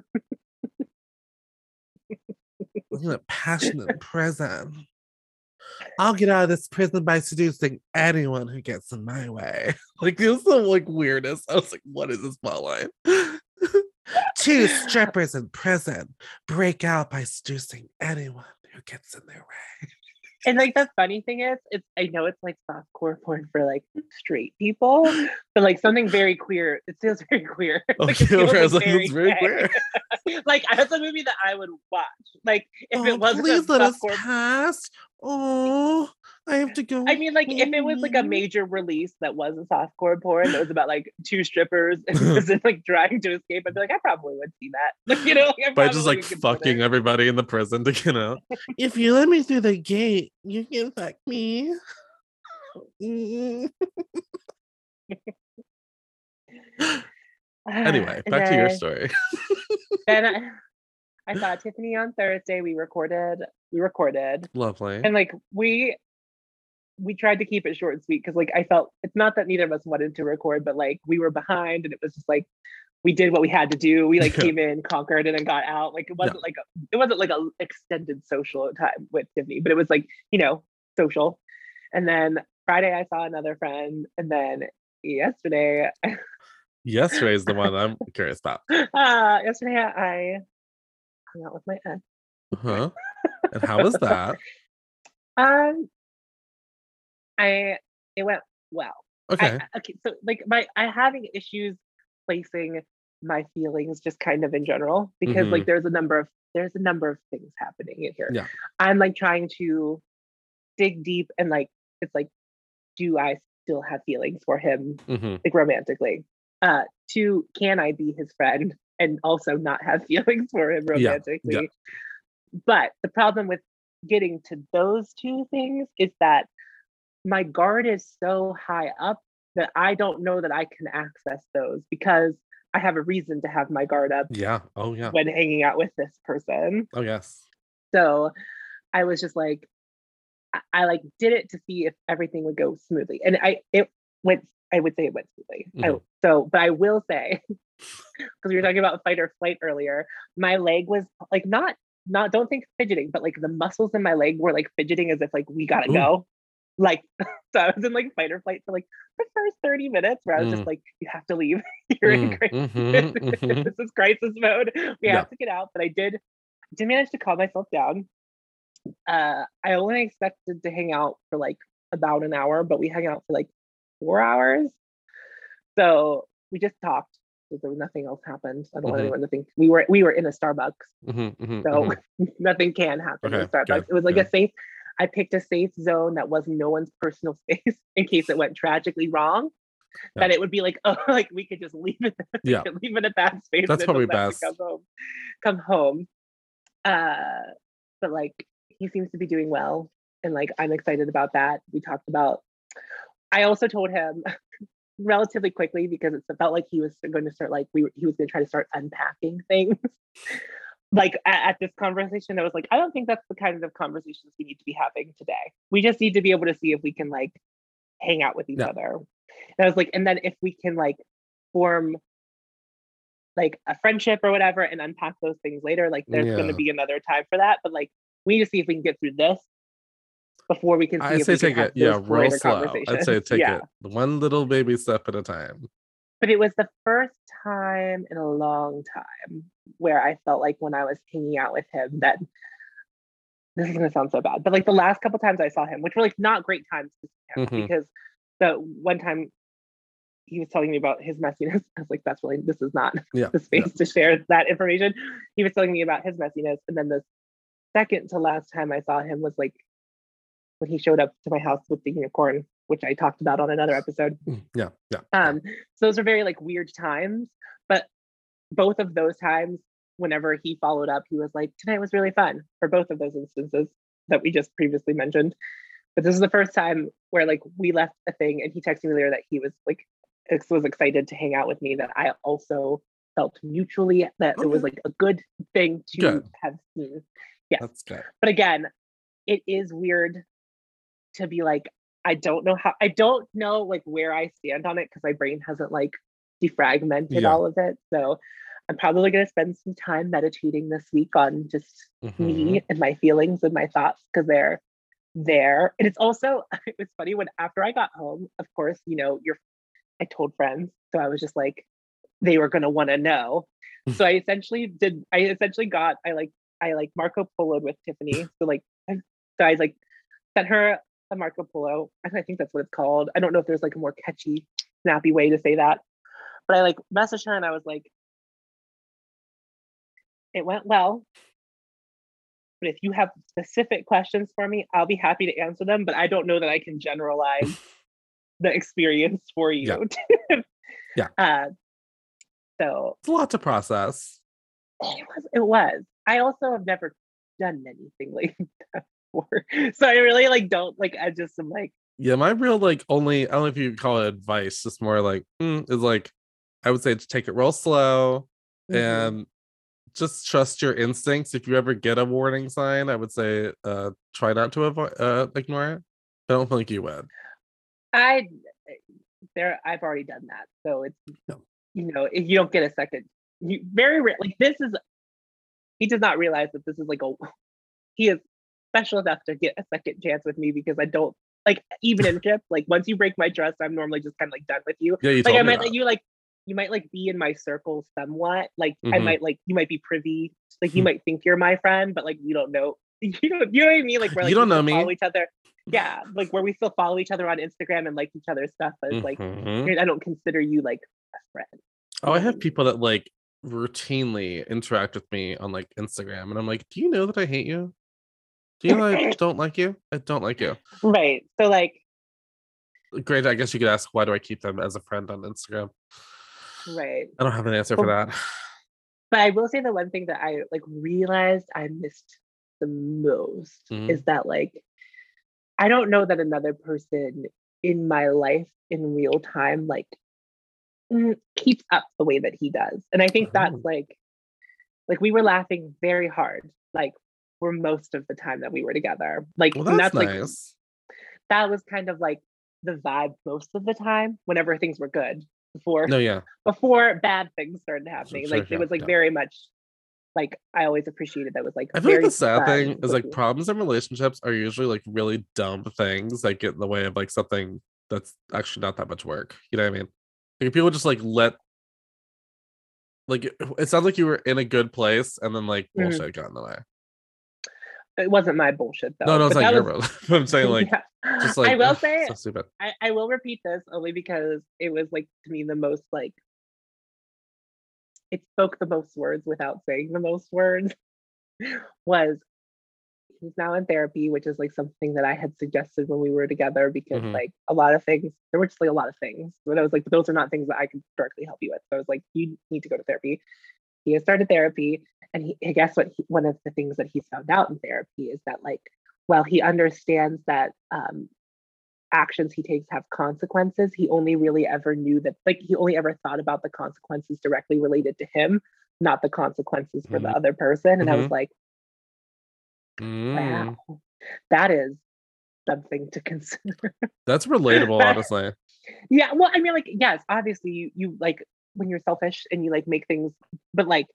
Isn't it passionate prison? I'll get out of this prison by seducing anyone who gets in my way. Like this is the like weirdest. I was like, what is this plotline? Two strippers in prison break out by seducing anyone who gets in their way. And like the funny thing is, it's I know it's like softcore porn for like straight people, but like something very queer. It feels very queer. Like, it Okay, feels, like, like, it's very queer. like that's a movie that I would watch. Like if Oh, it wasn't please let us pass. Oh, I have to go. I mean, like if it was like a major release that wasn't softcore porn, that was about like two strippers and prison like trying to escape, I'd be like, I probably would see that. Like, you know, like, I by just like fucking everybody in the prison to get out. if you let me through the gate, you can fuck me. Anyway, And back to your story. Then I, I saw Tiffany on Thursday. We recorded. We recorded, Lovely. and like we we tried to keep it short and sweet because like I felt it's not that neither of us wanted to record, but like we were behind, and it was just like we did what we had to do. We like came in, conquered, and then got out. Like it wasn't like a it wasn't like a extended social time with Tiffany, but it was like you know social. And then Friday I saw another friend, and then yesterday yesterday is the one I'm curious about. uh yesterday I hung out with my ex. Huh? And how was that? Um, I it went well. Okay. I, okay, so like my I having issues placing my feelings just kind of in general because like there's a number of there's a number of things happening in here. Yeah. I'm like trying to dig deep and like it's like, do I still have feelings for him hmm like romantically? Uh, two, can I be his friend and also not have feelings for him Yeah, yeah. romantically? But the problem with getting to those two things is that my guard is so high up that I don't know that I can access those because I have a reason to have my guard up Yeah. Oh yeah. when hanging out with this person. Oh yes. So I was just like, I, I like did it to see if everything would go smoothly, and I it went. I would say it went smoothly. I, Mhm. so, but I will say, because we were talking about fight or flight earlier, my leg was like not not don't think fidgeting, but like the muscles in my leg were like fidgeting as if like we gotta Ooh. go. Like so I was in like fight or flight for like the first 30 minutes where I was Mm. just like, you have to leave. You're in Mm, crisis. mhm, mhm. this is crisis mode. We Yeah. have to get out. But I did did manage to calm myself down. Uh I only expected to hang out for like about an hour, but we hung out for like four hours. So we just talked. There was nothing else happened. I don't want Mhm. anyone to think we were we were in a Starbucks Mhm, mhm, so mhm. nothing can happen in Okay, Starbucks. good, It was like good. a safe. I picked a safe zone that was no one's personal space in case it went tragically wrong. That it would be like, oh, like we could just leave it. Yeah. leave it at that space. That's probably doesn't have to best. Come home. Come home. Uh, but like he seems to be doing well, and like I'm excited about that. We talked about. I also told him relatively quickly because it felt like he was going to start like we were, he was going to try to start unpacking things. Like at, at this conversation i was like i don't think that's the kind of conversations we need to be having today. We just need to be able to see if we can like hang out with each Yeah. other. And i was like and then if we can like form like a friendship or whatever and unpack those things later like there's going to be another time for that but like we need to see if we can get through this before we can see I'd if say take it, yeah, real slow. I'd say take yeah. it one little baby step at a time. but it was the first time in a long time where I felt like when I was hanging out with him that this is gonna sound so bad, but like the last couple times I saw him, which were like not great times to see him Mhm. because the one time he was telling me about his messiness, I was like, that's really this is not Yeah. the space to share that information. He was telling me about his messiness, and then the second to last time I saw him was like when he showed up to my house with the unicorn, which I talked about on another episode. Mm, Yeah. Yeah. Um, so those are very like weird times, but both of those times, whenever he followed up, he was like, "Tonight was really fun." For both of those instances that we just previously mentioned, but this is the first time where like we left a thing, and he texted me later that he was like was excited to hang out with me. That I also felt mutually that it was like a good thing to Good. have seen. Yes. That's good. But again, it is weird to be like, I don't know how, I don't know like where I stand on it because my brain hasn't like defragmented Yeah. all of it. So I'm probably going to spend some time meditating this week on just Mhm. me and my feelings and my thoughts because they're there. And it's also, it was funny when after I got home, of course, you know, you're, I told friends. So I was just like, they were going to want to know. So I essentially did, I essentially got, I like, I like Marco Poloed with Tiffany. So like, so I like sent her a Marco Polo. I think that's what it's called. I don't know if there's like a more catchy, snappy way to say that. But I like messaged her and I was like, it went well. But if you have specific questions for me, I'll be happy to answer them. But I don't know that I can generalize the experience for you. Yeah. Yeah. Uh, so It's a lot to process. it was. It was. I also have never done anything like that before, so I really like don't like. I just am like, Yeah, my real like only I don't know if you call it advice, just more like mm, is like I would say to take it real slow mhm. and just trust your instincts. If you ever get a warning sign, I would say uh try not to avoid uh ignore it. I don't think you would. I there. I've already done that, so it's No. you know if you don't get a second, you very rare. Like this is. He does not realize that this is like a. He is special enough to get a second chance with me because I don't like even in trip. Like once you break my trust, I'm normally just kind of like done with you. Yeah, you like I might that. let you like you might like be in my circle somewhat. Like I Mhm. might like you might be privy. Like Hmm. you might think you're my friend, but like you don't know. You know, you know what I mean? Like we're like You don't know me. Follow each other. Yeah, like where we still follow each other on Instagram and like each other's stuff, but it's like. I don't consider you like a friend. Oh, I have people that like routinely interact with me on like Instagram, and I'm like, do you know that I hate you? Do you know I don't like you? I don't like you. Right. So like Great. I guess you could ask why do I keep them as a friend on Instagram? right. I don't have an answer for that. But I will say the one thing that I like realized I missed the most Mhm. is that like I don't know that another person in my life in real time like mm, keeps up the way that he does. And I think that's Oh. like like we were laughing very hard like for most of the time that we were together. Like Well, that's, that's like that was kind of like the vibe most of the time whenever things were good before no, yeah. before bad things started happening. sure, like yeah, it was like yeah. very much like I always appreciated that was like I feel like very the sad thing is like problems in relationships are usually like really dumb things that get in the way of like something that's actually not that much work. You know what I mean? Like people just like let like it, it sounds like you were in a good place and then like Mhm. bullshit got in the way. It wasn't my bullshit though. no, no, it's but not your was- road. I'm saying like Yeah. just like I will say so. I, I will repeat this only because it was like to me the most like it spoke the most words without saying the most words was he's now in therapy, which is like something that I had suggested when we were together because Mhm. like a lot of things there were just like a lot of things. But I was like, those are not things that I can directly help you with. So I was like, you need to go to therapy. He has started therapy, and he I guess what he, one of the things that he's found out in therapy is that like while he understands that um, actions he takes have consequences, he only really ever knew that, like, he only ever thought about the consequences directly related to him, not the consequences for the Mhm. other person. And I was Mhm. like, Mm, wow, that is something to consider. that's relatable, honestly. yeah. Well, I mean, like, yes, obviously, you, you like when you're selfish and you like make things, but like,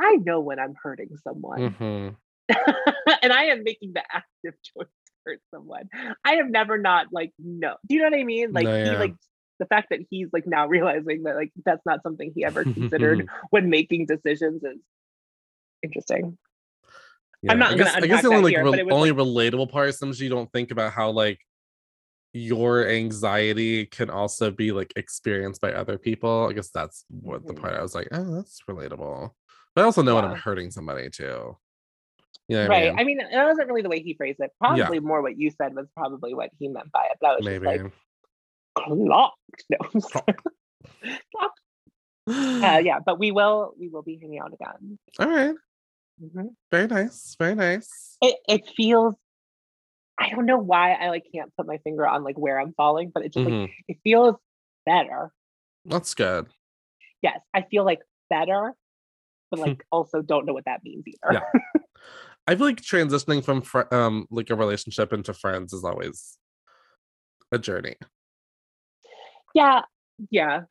I know when I'm hurting someone. hmm and I am making the active choice to hurt someone. I have never not like no. Do you know what I mean? Like No, he like the fact that he's like now realizing that like that's not something he ever considered when making decisions is interesting. I'm not I gonna guess, I guess the only like here, rel- but it was, only relatable part is sometimes you don't think about how like your anxiety can also be like experienced by other people. I guess that's what the Mhm. part I was like, oh, that's relatable. But I also know when I'm hurting somebody too. Yeah, right. I mean, that wasn't really the way he phrased it. Yeah. Probably more what you said was probably what he meant by it. I was maybe. just like clocked. No. I'm sorry. Clocked. Uh, yeah, but we will we will be hanging out again. All right. Mhm. Very nice. Very nice. it it feels I don't know why I like can't put my finger on like where I'm falling, but it just like Mhm. it feels better. That's good. Yes, I feel like better, but Hmm. like also don't know what that means either. Yeah. I feel like transitioning from fr- um like a relationship into friends is always a journey yeah, yeah.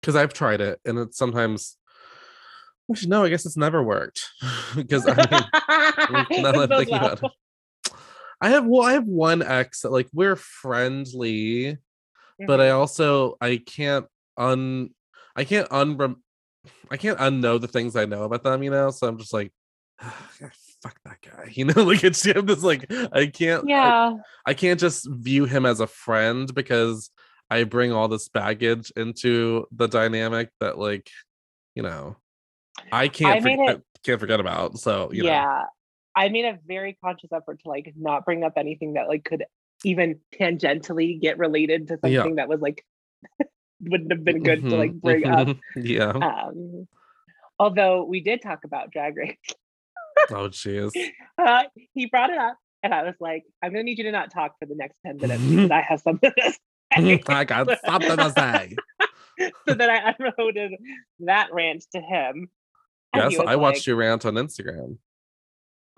because I've tried it and it's sometimes actually no, I guess it's never worked because I mean now that I'm thinking about it. I have well, I have one ex that like we're friendly, but I Mhm. also I can't un I can't un I can't unknow the things I know about them, you know. So I'm just like, fuck that guy, you know. Like it's just like I can't. Yeah, I can't just view him as a friend because I bring all this baggage into the dynamic that like, you know, I can't forget, it- can't forget about. So you know, yeah. I made a very conscious effort to like not bring up anything that like could even tangentially get related to Yeah. something that was like wouldn't have been good to like bring up. mhm, Yeah. Um, although we did talk about Drag Race. Oh jeez. Uh, he brought it up, and I was like, I'm gonna need you to not talk for the next 10 minutes because I have something to say. I got something to say. so then I unloaded that rant to him. Yes, I watched like, your rant on Instagram.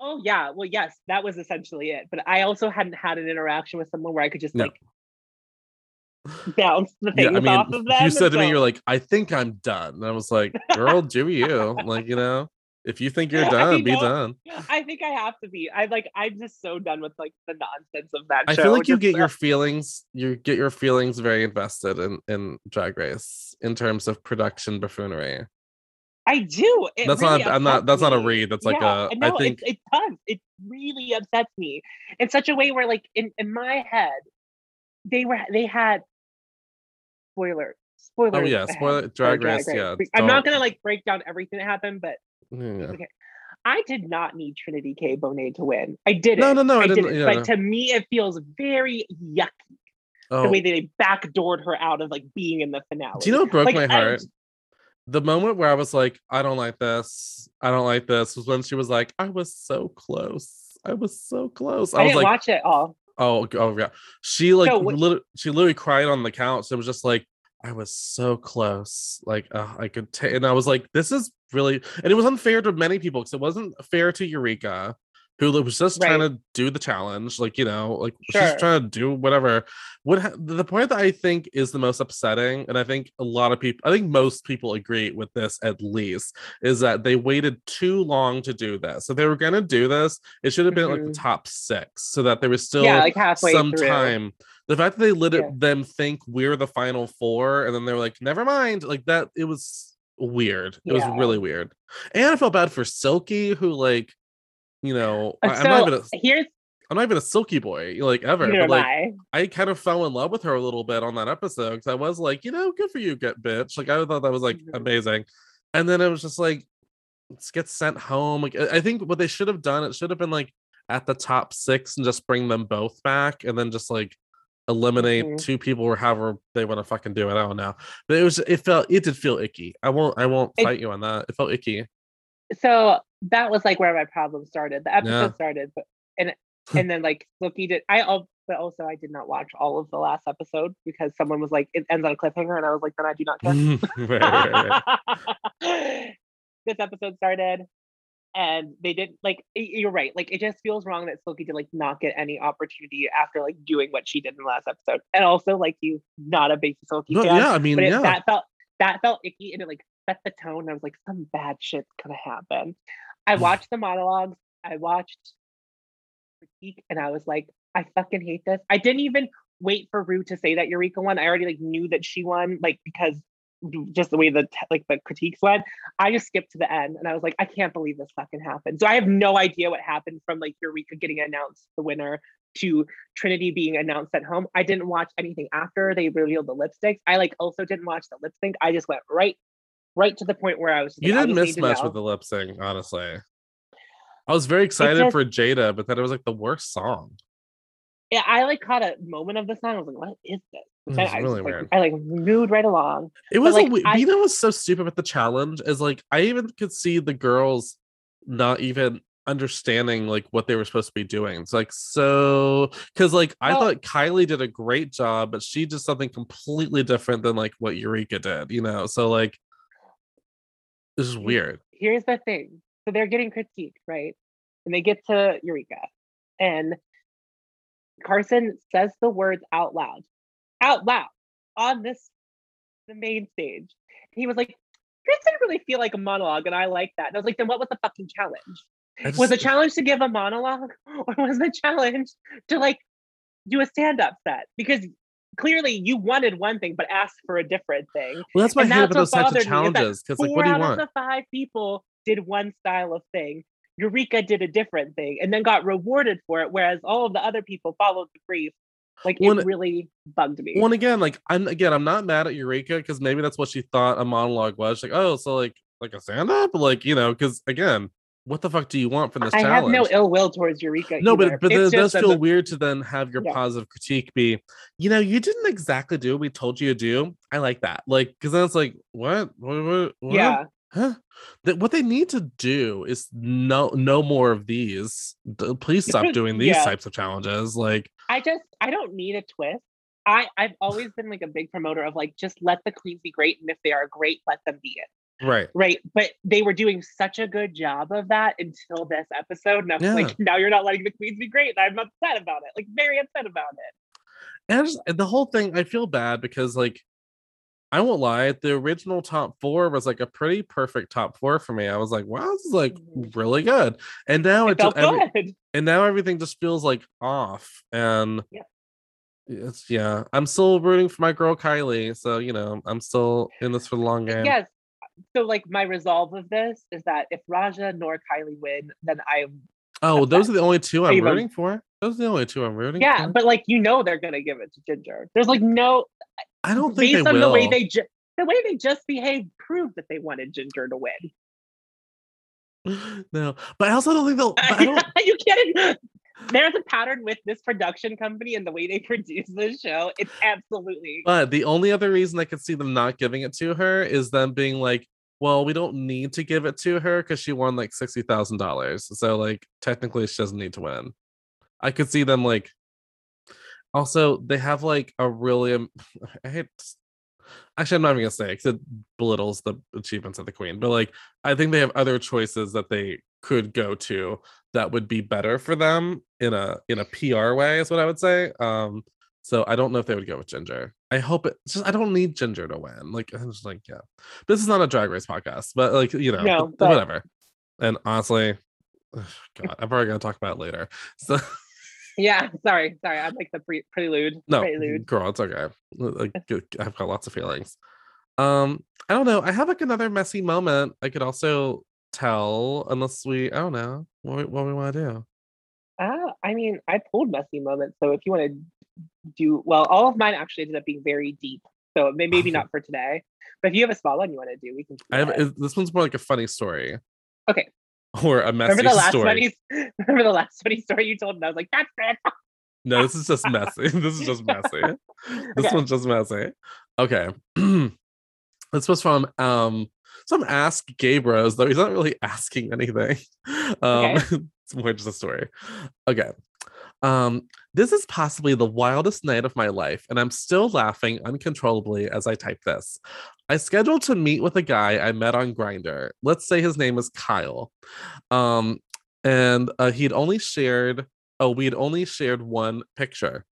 Oh yeah, well yes, that was essentially it. But I also hadn't had an interaction with someone where I could just No. like bounce the Yeah, things I mean, off of them. you said to me, you're like, I think I'm done. And I was like, girl, do you? Like, you know, if you think you're I done, be know. done. I think I have to be. I like. I'm just so done with like the nonsense of that. I show. feel like you Just, get uh, your feelings, you get your feelings very invested in in Drag Race in terms of production buffoonery. I do. It That's really not. I'm not. That's not a read. That's like Yeah, a. no, I think. it, it does. It really upsets me in such a way where, like, in in my head, they were they had spoiler oh, spoiler. Oh yeah, spoiler Drag Race. Yeah. I'm not don't- gonna like break down everything that happened, but Yeah. I did not need Trinity K. Bonet to win. I didn't. No, no, no, I I didn't- didn't. yeah, but no. to me, it feels very yucky Oh, the way that they backdoored her out of like being in the finale. do you know what broke Like, my I- heart? The moment where I was like, I don't like this, I don't like this, was when she was like, I was so close. I was so close. I, I, was didn't like, watch it all. oh, oh yeah. She like So lit- she literally cried on the couch. It was just like, I was so close. Like uh, I could take, and I was like, this is really, and it was unfair to many people because it wasn't fair to Eureka, who was just trying to do the challenge, like you know, like Sure. she's trying to do whatever. What ha- the point that I think is the most upsetting, and I think a lot of people, I think most people agree with this at least, is that they waited too long to do this. So they were gonna do this, it should have been like the Mhm. top six, so that there was still yeah, like halfway some through. time. The fact that they let it, them think we're the final four, and then they're like, "Never mind," like that. It was weird. It Yeah. was really weird, and I felt bad for Silky, who like, you know, Uh, I, am not even a, here's I'm not even a Silky boy, like ever. But like, I. I kind of fell in love with her a little bit on that episode because I was like, you know, good for you, get bitch. Like I thought that was like Mhm. amazing, and then it was just like, let's get sent home. Like I think what they should have done, it should have been like at the top six and just bring them both back, and then just like eliminate Mhm. two people or however they want to fucking do it. I don't know, but it was it felt it did feel icky. I won't I won't It- fight you on that. It felt icky. So that was like where my problem started. The episode Yeah. started, but and and then like Loki did. I but also I did not watch all of the last episode because someone was like it ends on a cliffhanger, and I was like, then I do not care. Mm, right, right, right. this episode started and they didn't like you're right like it just feels wrong that Silky did like not get any opportunity after like doing what she did in the last episode and also like you not a big Silky No, fan yeah, I mean, but it, yeah. that felt that felt icky and it like set the tone I was like some bad shit's gonna happen I mm. watched the monologues I watched critique and I was like I fucking hate this I didn't even wait for Ru to say that Eureka won I already like knew that she won like because just the way the like the critiques went, I just skipped to the end and I was like, I can't believe this fucking happened. So I have no idea what happened from like Eureka getting announced the winner to Trinity being announced at home. I didn't watch anything after they revealed the lipsticks. I like also didn't watch the lip sync. I just went right, right to the point where I was. just You didn't just miss much with the lip sync, honestly. I was very excited just- for Jada, but then it was like the worst song. Yeah, I like caught a moment of the song. I was like, what is this? It was I, really like, weird. I like moved right along. It was like, a I- you know what's so stupid with the challenge is like I even could see the girls not even understanding like what they were supposed to be doing. It's like so because like I Well- thought Kylie did a great job, but she did something completely different than like what Eureka did, you know. So like this is weird. here's the thing. So they're getting critiqued, right? And they get to Eureka. And Carson says the words out loud. Out loud on this the main stage. He was like, this didn't really feel like a monologue, and I like that. And I was like, then what was the fucking challenge? I Was the challenge to give a monologue, or was the challenge to like do a stand-up set? Because clearly you wanted one thing, but asked for a different thing well, that's why I and hate about those types of bothered me, is challenges because like four what do you out of the five people did one style of thing. Eureka did a different thing and then got rewarded for it, whereas all of the other people followed the brief. Like Well, it really bugged me. Well, again, like I'm again, I'm not mad at Eureka because maybe that's what she thought a monologue was. Like, oh, so like like a stand up, like you know, because again, what the fuck do you want from this challenge? I have no ill will towards Eureka. no, either. but but it does feel the- weird to then have your Yeah. positive critique be, you know, you didn't exactly do what we told you to do. I like that, like, because then it's like, what, what, what, what? yeah. huh? That what they need to do is no no more of these. Please stop doing these Yeah. types of challenges. Like, I just I don't need a twist. I I've always been like a big promoter of like just let the queens be great, and if they are great, let them be it. Right. Right. But they were doing such a good job of that until this episode. And I was Yeah. like, now you're not letting the queens be great. And I'm upset about it. Like very upset about it. and just, the whole thing i feel bad because like i won't lie the original top four was like a pretty perfect top four for me i was like wow this is like Mhm. really good and now It it just every- good. and now everything just feels like off and Yeah. it's yeah i'm still rooting for my girl kylie so you know i'm still in this for the long game Yes. So like my resolve of this is that if Ra'Jah nor Kylie win, then I oh those are the only two i'm rooting for those are the only two i'm rooting yeah, for but like you know they're gonna give it to Ginger. There's like no i don't think based they on will the way they ju- the way they just behaved proved that they wanted Ginger to win. no but i also don't think they'll but i don't you kidding? There's a pattern with this production company and the way they produce this show. It's absolutely But the only other reason I could see them not giving it to her is them being like, well, we don't need to give it to her because she won like sixty thousand dollars. So like technically she doesn't need to win. I could see them like also they have like a really um, I hate actually I'm not even gonna say because it belittles the achievements of the queen, but like I think they have other choices that they could go to that would be better for them in a in a PR way is what I would say. Um so I don't know if they would go with Ginger. I hope it it's just I don't need Ginger to win. Like I'm just like, yeah. This is not a drag race podcast, but like, you know, No, but whatever. And honestly, God, I'm probably gonna talk about it later. So Yeah, sorry, sorry. I'm like the pre- prelude. no, prelude. girl, it's okay. Like, I've got lots of feelings. Um, I don't know. I have like another messy moment. I could also tell, unless we, I don't know what we, what we want to do. Uh, I mean, I pulled messy moments. So if you want to do well, all of mine actually ended up being very deep. So may- maybe not for today. But if you have a small one you want to do, we can. do I have it- this one's more like a funny story. Okay. Or a messy Remember the last story. funny? Remember the last funny story you told? And I was like, that's it. No, this is just messy. this is just messy. This Okay. one's just messy. Okay. this was from um some Ask Gay Bros, though he's not really asking anything. Um it's more just a story. Okay. Um, this is possibly the wildest night of my life, and I'm still laughing uncontrollably as I type this. I scheduled to meet with a guy I met on Grindr. Let's say his name is Kyle. Um, and uh, he'd only shared oh, we had only shared one picture.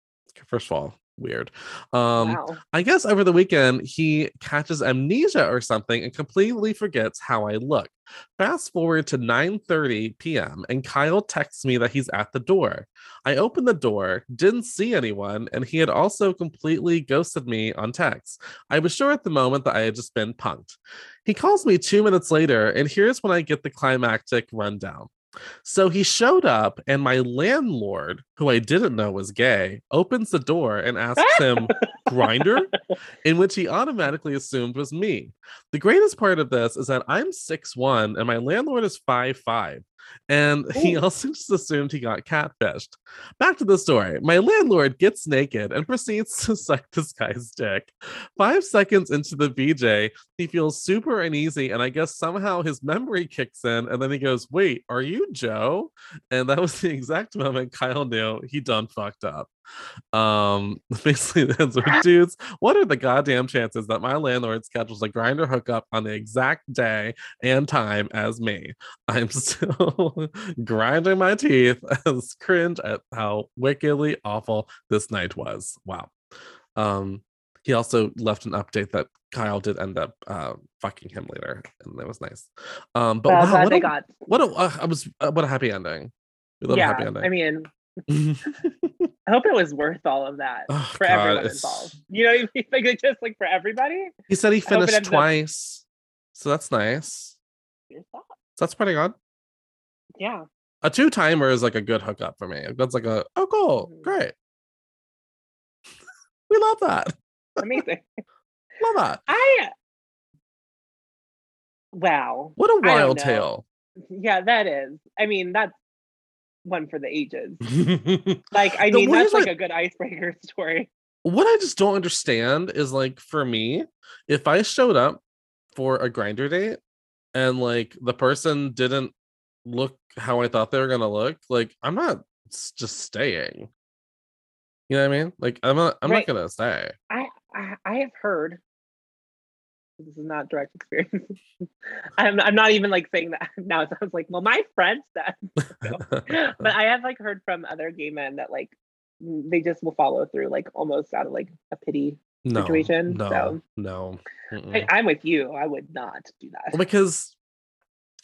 First of all, weird. Um, wow. I guess over the weekend he catches amnesia or something and completely forgets how I look. Fast forward to 9:30 p.m. and Kyle texts me that he's at the door. I opened the door, didn't see anyone, and he had also completely ghosted me on text. I was sure at the moment that I had just been punked. He calls me 2 minutes later and here's when I get the climactic rundown. So he showed up, and my landlord, who I didn't know was gay, opens the door and asks him, Grindr? In which he automatically assumed was me. The greatest part of this is that I'm 6'1 and my landlord is 5'5. And he Ooh. also just assumed he got catfished. Back to the story. My landlord gets naked and proceeds to suck this guy's dick. Five seconds into the BJ, he feels super uneasy, and I guess somehow his memory kicks in, and then he goes, Wait, are you Joe? And that was the exact moment Kyle knew he done fucked up. Um, basically, that's what dudes. What are the goddamn chances that my landlord schedules a Grindr hookup on the exact day and time as me? I'm still grinding my teeth as cringe at how wickedly awful this night was. Wow. Um, he also left an update that Kyle did end up uh, fucking him later, and that was nice. Um, but Well, wow, what a, got. what a uh, I was uh, what a happy ending. We love a Yeah, happy ending. I mean, I hope it was worth all of that Oh, for God, everyone it's- involved. You know what I mean? Like just like for everybody. He said he finished ends up- twice, so that's nice. So that's pretty good. Yeah. A two timer is like a good hookup for me. That's like a oh cool, Mhm. great. we love that. Amazing. Love that. I wow. What a wild tale. Yeah, that is. I mean, that's one for the ages. Like, I mean, that's like a good icebreaker story. what I just don't understand is like for me, if I showed up for a Grindr date and like the person didn't look how I thought they were gonna look, like I'm not just staying. You know what I mean? Like I'm not I'm Right. not gonna stay. I, I I have heard. This is not direct experience. I'm I'm not even like saying that now. It sounds like well, my friend said. but I have like heard from other gay men that like they just will follow through like almost out of like a pity. no, situation, No, so- no. mm-mm. I, I'm with you. I would not do that. Well, because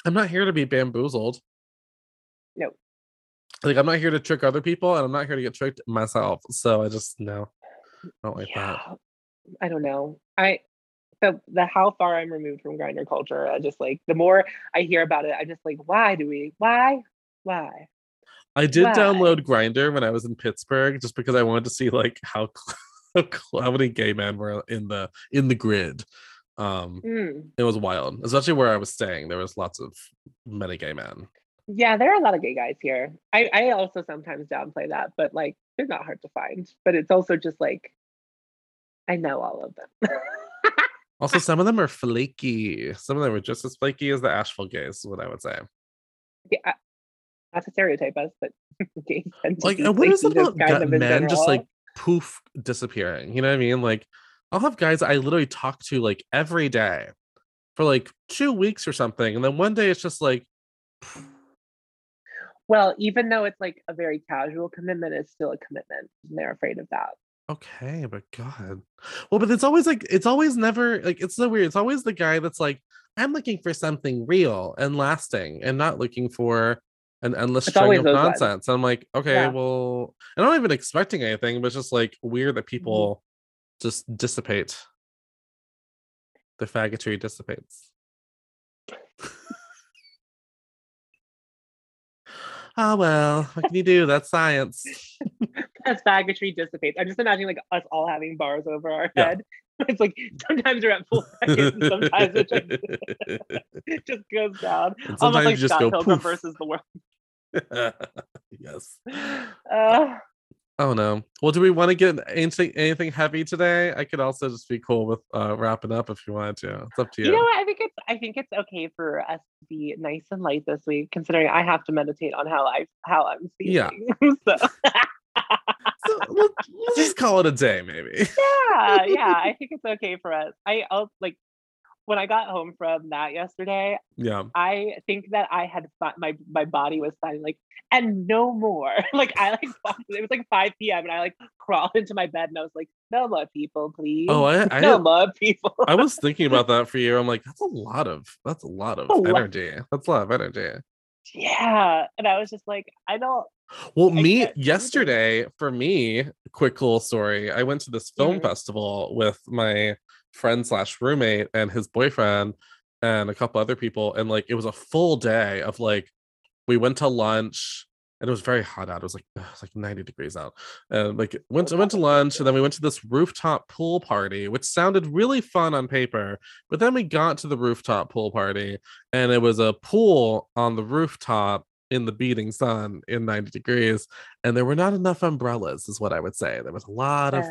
I'm not here to be bamboozled. No. Like I'm not here to trick other people, and I'm not here to get tricked myself. So I just no, I don't like that. I don't know. I the the how far I'm removed from Grindr culture. I just like the more I hear about it, I just like why do we why why I did Why? download Grindr when I was in Pittsburgh, just because I wanted to see like how cl- how, cl- how many gay men were in the in the grid. Um, Mm. it was wild, especially where I was staying. There was lots of many gay men. Yeah, there are a lot of gay guys here. I, I also sometimes downplay that, but like they're not hard to find. But it's also just like I know all of them. Also, some of them are flaky. Some of them are just as flaky as the Asheville gays, is what I would say. Yeah, not to stereotype us, but gays Like, uh, what is it about kind gut of in men just like poof disappearing? You know what I mean? Like, I'll have guys I literally talk to like every day for like two weeks or something, and then one day it's just like, Well, even though it's like a very casual commitment, it's still a commitment. And they're afraid of that. Okay, but God, well, but it's always like it's always never like it's so weird. It's always the guy that's like, I'm looking for something real and lasting, and not looking for an endless It's string of nonsense. I'm like, okay, Yeah. well, I'm not even expecting anything, but it's just like weird Mm-hmm. that people just dissipate. The faggotry dissipates. oh well, what can you do? That's science. As faggotry dissipates, I'm just imagining like us all having bars over our Yeah. head. It's like sometimes you're at full seconds, and sometimes it just, just goes down. And Almost sometimes like you just Scott go Pilgrim versus the world. yes. Uh, Oh no. Well, do we want to get anything anything heavy today? I could also just be cool with uh wrapping up if you wanted to. It's up to you. you know what? I think it's I think it's okay for us to be nice and light this week, considering I have to meditate on how I how I'm Yeah. feeling. so So, just call it a day, maybe. yeah, yeah, I think it's okay for us. I I'll, like when I got home from that yesterday, Yeah. I think that I had my my body was signing like and no more. like I like walked, it was like 5 p.m. and I like crawled into my bed and I was like, no more people, please. Oh, I I, no more people. I was thinking about that for you. I'm like, that's a lot of that's a lot of A lot. energy. That's a lot of energy. yeah. And I was just like, I don't Well, I me yesterday for me, quick little story. I went to this film Mhm. festival with my friend slash roommate and his boyfriend and a couple other people, and like it was a full day of like we went to lunch and it was very hot out. It was like it was like 90 degrees out. And like went to went to lunch and then we went to this rooftop pool party, which sounded really fun on paper. But then we got to the rooftop pool party and it was a pool on the rooftop in the beating sun in 90 degrees and there were not enough umbrellas is what i would say. There was a lot of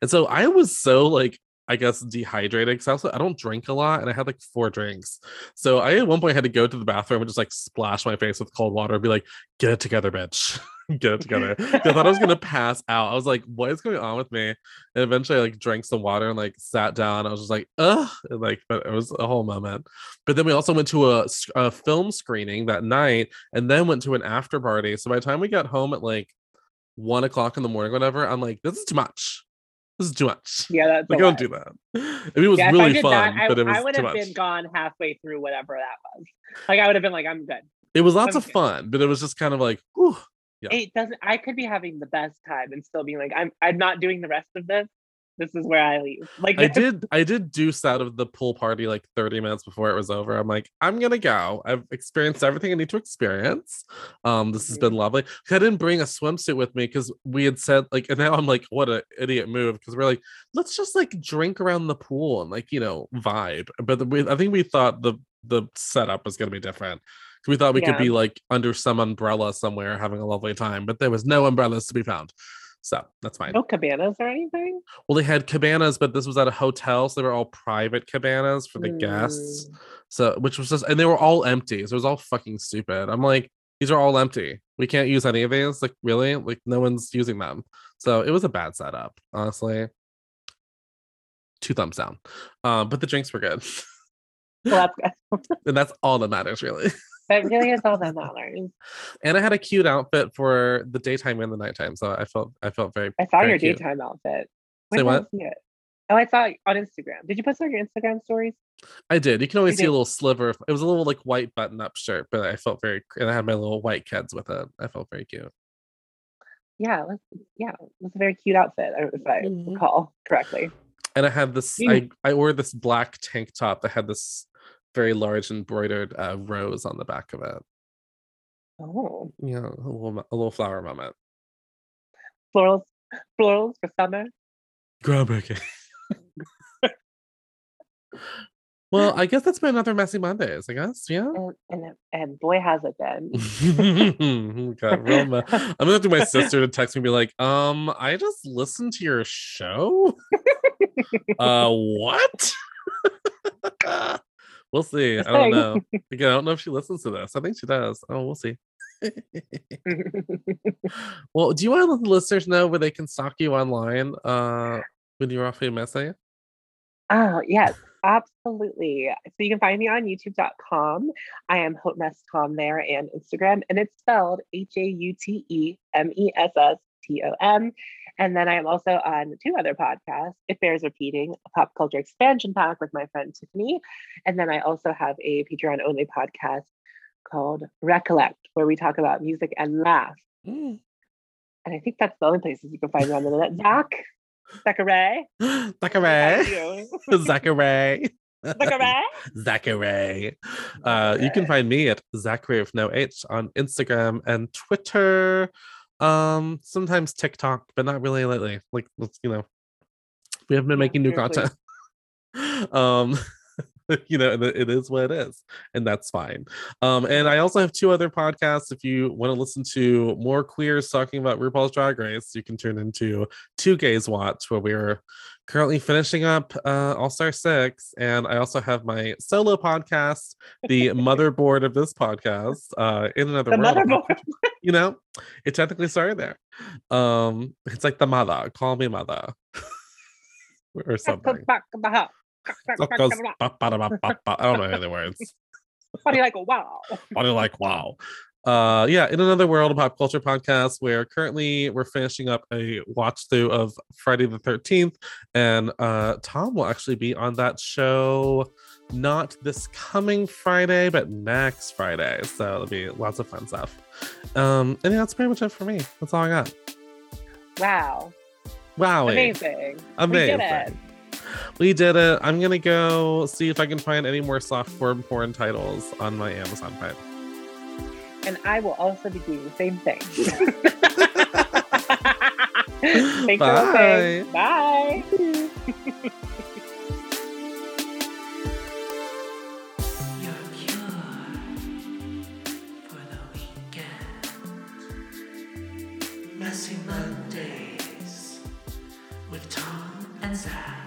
and so i was so like i guess dehydrated because also i don't drink a lot and i had like four drinks. So i at one point had to go to the bathroom and just like splash my face with cold water and be like get it together bitch. Get it together. i thought i was gonna pass out. I was like what is going on with me? And eventually i like drank some water and like sat down. I was just like ugh. And, like but it was a whole moment. But then we also went to a film screening that night and then went to an after party. So by the time we got home at like one o'clock in the morning, whatever, I'm like, this is too much. This is too much. yeah, that's Like, don't do that. I mean, it was yeah, really fun, that, I, but it was I would have been gone halfway through whatever that was. Like I would have been like, I'm good. It was lots of Okay. fun, but it was just kind of like, whew. Yeah. It doesn't I could be having the best time and still being like, I'm I'm not doing the rest of this. This is where I leave. Like I did I did deuce out of the pool party like 30 minutes before it was over. I'm like, I'm gonna go. I've experienced everything I need to experience. Um, this has Mm-hmm. been lovely. I didn't bring a swimsuit with me because we had said like, and now I'm like, what an idiot move because we're like, let's just like drink around the pool and like you know vibe. But the, we, I think we thought the the setup was gonna be different. We thought we could be like under some umbrella somewhere having a lovely time, but there was no umbrellas to be found. So that's fine. no cabanas or anything. Well, they had cabanas, but this was at a hotel, so they were all private cabanas for the guests. Mm. So, which was just, and they were all empty. So it was all fucking stupid. I'm like, these are all empty. We can't use any of these. Like, really? Like, no one's using them. So it was a bad setup, honestly. Two thumbs down. Um, but the drinks were good, Well, that's good. and that's all that matters, really. That really is all that matters. And I had a cute outfit for the daytime and the nighttime, so I felt I felt very. I saw very your cute. daytime outfit. Say When did I what? Oh, I saw it on Instagram. Did you post on your Instagram stories? I did. You can only You see a little sliver. It was a little like white button-up shirt, but I felt very, and I had my little white Keds with it. I felt very cute. Yeah, it was, yeah, it was a very cute outfit, if I Mhm. recall correctly. And I had this. I I wore this black tank top that had this very large embroidered uh, rose on the back of it. Oh, yeah, a little a little flower moment. florals, florals for summer. Groundbreaking. well, I guess that's been another messy Mondays. I guess, yeah. And, and and boy has it been. God, real I'm gonna have to do my sister to text me and be like, um, I just listened to your show. uh what? We'll see. I don't know. Again, I don't know if she listens to this. I think she does. Oh, we'll see. well, do you want to let the listeners know where they can stalk you online uh, when you're off messing? Oh, yes, absolutely. So you can find me on youtube.com. I am Hope Tom there and Instagram, and it's spelled H A U T E M E S S T O M. And then I am also on two other podcasts. It bears repeating, a pop culture expansion pack with my friend Tiffany. And then I also have a Patreon only podcast called Recollect, where we talk about music and laugh. Mm. And I think that's the only places you can find me on the internet. Zach, Zachary, Zachary. Zachary. Zachary. Zachary. Uh, you can find me at Zachary with no H on Instagram and Twitter. Um, sometimes TikTok, but not really lately. Like, let's you know, we haven't been making new content. um, you know, it is what it is, and that's fine. Um, and I also have two other podcasts. If you want to listen to more queers talking about RuPaul's Drag Race, you can tune into Two Gays Watch, where we're currently finishing up uh, All Star Six, and I also have my solo podcast, the motherboard of this podcast, uh, in another The world. motherboard. You know, it technically started there. Um, it's like the mother. Call me mother, or something. I don't know any of words. you like? Wow. You like? Wow. Uh, yeah, in another world, a pop culture podcast where currently we're finishing up a watch through of Friday the 13th, and uh, Tom will actually be on that show not this coming Friday, but next Friday. So it'll be lots of fun stuff. Um, and yeah, that's pretty much it for me. That's all I got. Wow. Wow. Amazing. Amazing. We did it. We did it. I'm gonna go see if I can find any more softcore porn titles on my Amazon Prime. And I will also be doing the same thing. Thanks for listening. Bye. Messy Mondays with Tom and Zach.